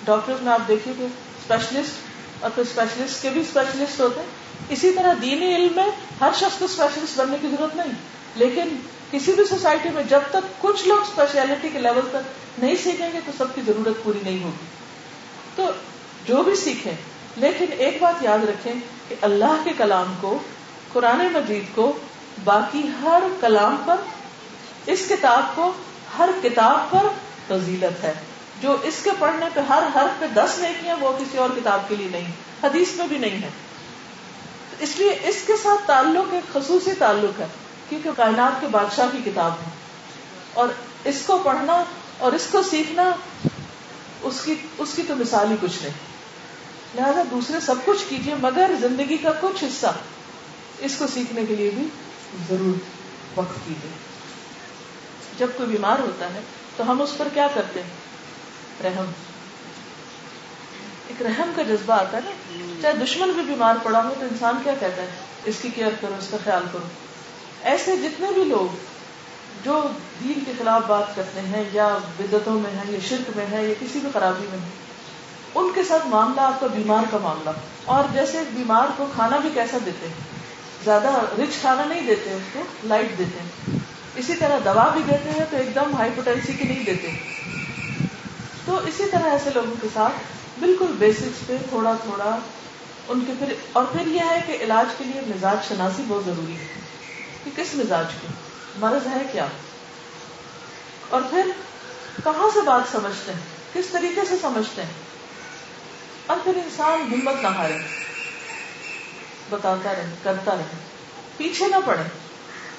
ڈاکٹر میں آپ دیکھیے کہ اسپیشلسٹ اور پھر اسپیشلسٹ کے بھی اسپیشلسٹ ہوتے ہیں۔ اسی طرح دینی علم میں ہر شخص کو اسپیشلسٹ بننے کی ضرورت نہیں۔ لیکن کسی بھی سوسائٹی میں جب تک کچھ لوگ اسپیشلٹی کے لیول تک نہیں سیکھیں گے تو سب کی ضرورت پوری نہیں ہوگی۔ تو جو بھی سیکھیں، لیکن ایک بات یاد رکھیں کہ اللہ کے کلام کو، قرآن مجید کو، باقی ہر کلام پر، اس کتاب کو، ہر کتاب پر فضیلت ہے۔ جو اس کے پڑھنے پہ ہر حرف پہ دس نیکیاں وہ کسی اور کتاب کے لیے نہیں، حدیث میں بھی نہیں ہے اس لیے اس کے ساتھ تعلق ایک خصوصی تعلق ہے، کیونکہ کائنات کے بادشاہ کی کتاب ہے۔ اور اس کو پڑھنا اور اس کو سیکھنا، اس کی اس کی تو مثال ہی کچھ نہیں۔ لہذا دوسرے سب کچھ کیجیے مگر زندگی کا کچھ حصہ اس کو سیکھنے کے لیے بھی ضرور وقت کیجیے جب کوئی بیمار ہوتا ہے تو ہم اس پر کیا کرتے ہیں؟ رحم۔ ایک رحم کا جذبہ آتا ہے نا۔ چاہے دشمن بھی بیمار پڑا ہو تو انسان کیا کہتا ہے؟ اس کی کیئر کرو، اس کا خیال کرو۔ ایسے جتنے بھی لوگ جو دین کے خلاف بات کرتے ہیں یا بدتوں میں ہیں یا شرک میں ہے یا کسی بھی خرابی میں ہے ان کے ساتھ معاملہ آپ کا بیمار کا معاملہ۔ اور جیسے بیمار کو کھانا بھی کیسا دیتے ہیں؟ زیادہ رچ کھانا نہیں دیتے، اس کو لائٹ دیتے ہیں۔ اسی طرح دوا بھی دیتے ہیں تو ایک دم ہائی پوٹینسی کی نہیں دیتے۔ تو اسی طرح ایسے لوگوں کے ساتھ بالکل بیسکس پہ تھوڑا تھوڑا ان کے پھر اور پھر یہ ہے کہ علاج کے لیے مزاج شناسی بہت ضروری ہے کہ کس مزاج کی مرض ہے کیا؟ اور پھر کہاں سے بات سمجھتے ہیں؟ کس طریقے سے سمجھتے ہیں؟ اور پھر انسان ہمت نہ ہارے، بتاتا رہے، کرتا رہے، پیچھے نہ پڑے۔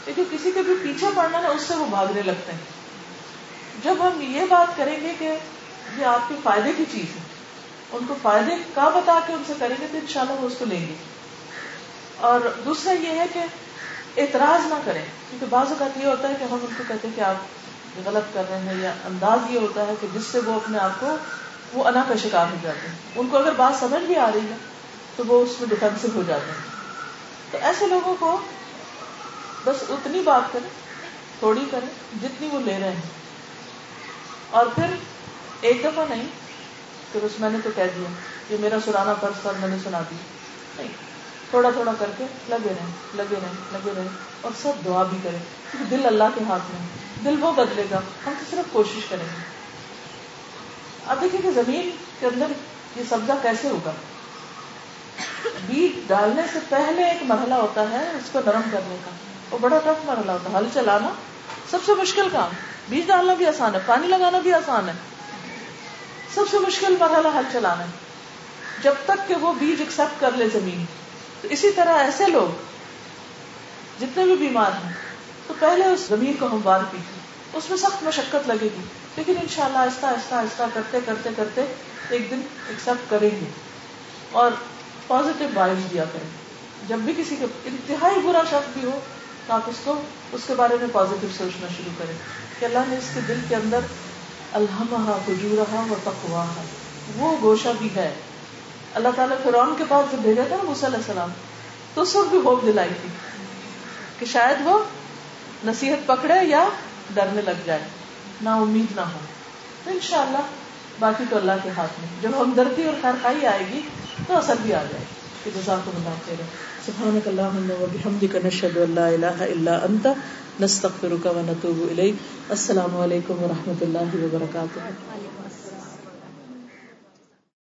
کیونکہ کسی کے بھی پیچھے پڑنا نا، اس سے وہ بھاگنے لگتے ہیں۔ جب ہم یہ بات کریں گے کہ یہ آپ کے فائدے کی چیز ہے۔ ان کو فائدے کا بتا کے ان سے کریں گے تو ان شاء اللہ وہ اس کو لیں گے۔ اور دوسرا یہ ہے کہ اعتراض نہ کریں، کیونکہ بعض اوقات یہ ہوتا ہے کہ ہم ان کو کہتے ہیں کہ آپ غلط کر رہے ہیں یا انداز یہ ہوتا ہے کہ جس سے وہ اپنے آپ کو وہ انا کا شکار ہو جاتے ہیں۔ ان کو اگر بات سمجھ بھی آ رہی ہے تو وہ اس میں ڈیفینسو ہو جاتے ہیں۔ تو ایسے لوگوں کو بس اتنی بات کریں، تھوڑی کریں، جتنی وہ لے رہے ہیں۔ اور پھر ایک دفعہ نہیں کہ بس میں نے تو کہہ دیا یہ میرا سرانا فرض تھا، میں نے سنا دی۔ نہیں، تھوڑا تھوڑا کر کے لگے رہیں لگے رہیں لگے رہیں اور سب دعا بھی کریں، کیونکہ دل اللہ کے ہاتھ میں دل وہ بدلے گا، ہم تو صرف کوشش کریں گے۔ اب دیکھیے کہ زمین کے اندر یہ سبزہ کیسے ہوگا بیج ڈالنے سے پہلے ایک مرحلہ ہوتا ہے اس کو نرم کرنے کا۔ وہ بڑا ٹف مرحلہ ہوتا ہے ہل چلانا سب سے مشکل کام۔ بیج ڈالنا بھی آسان ہے، پانی لگانا بھی آسان ہے۔ سب سے مشکل مرحلہ ہل چلانا ہے۔ جب تک کہ وہ بیج ایکسپٹ کر لے زمین۔ تو اسی طرح ایسے لوگ جتنے بھی بیمار ہیں، تو پہلے اس زمین کو ہموار کیجیے اس میں سخت مشقت لگے گی۔ لیکن ان شاء اللہ آہستہ آہستہ آہستہ کرتے کرتے کرتے ایک دن ایکسپٹ کریں گے۔ اور پازیٹیو وائز دیا کریں۔ جب بھی کسی کا انتہائی برا شخص بھی ہو، تو آپ اس کو، اس کے بارے میں پازیٹو سوچنا شروع کریں۔ کہ اللہ نے اس کے دل کے اندر الحمہ کجورہ و تقوا وہ گوشہ بھی ہے۔ اللہ تعالیٰ فرعون کے پاس جب بھیجا تھا نا علیہ السلام، تو اس وقت بھی ہوپ دلائی تھی کہ شاید وہ نصیحت پکڑے یا ڈرنے لگ جائے۔ نہ امید نہ ہو۔ تو ان شاء اللہ باقی تو اللہ کے ہاتھ میں۔ جب ہمدردی اور خیر خائی آئے گی، تو اثر بھی آ جائے کہ جزاک اللہ خیر سبحانک سبحانك اللهم وبحمدك نشهد ان لا اله الا انت نستغفرك ونتوب اليك السلام علیکم ورحمۃ اللہ وبرکاتہ.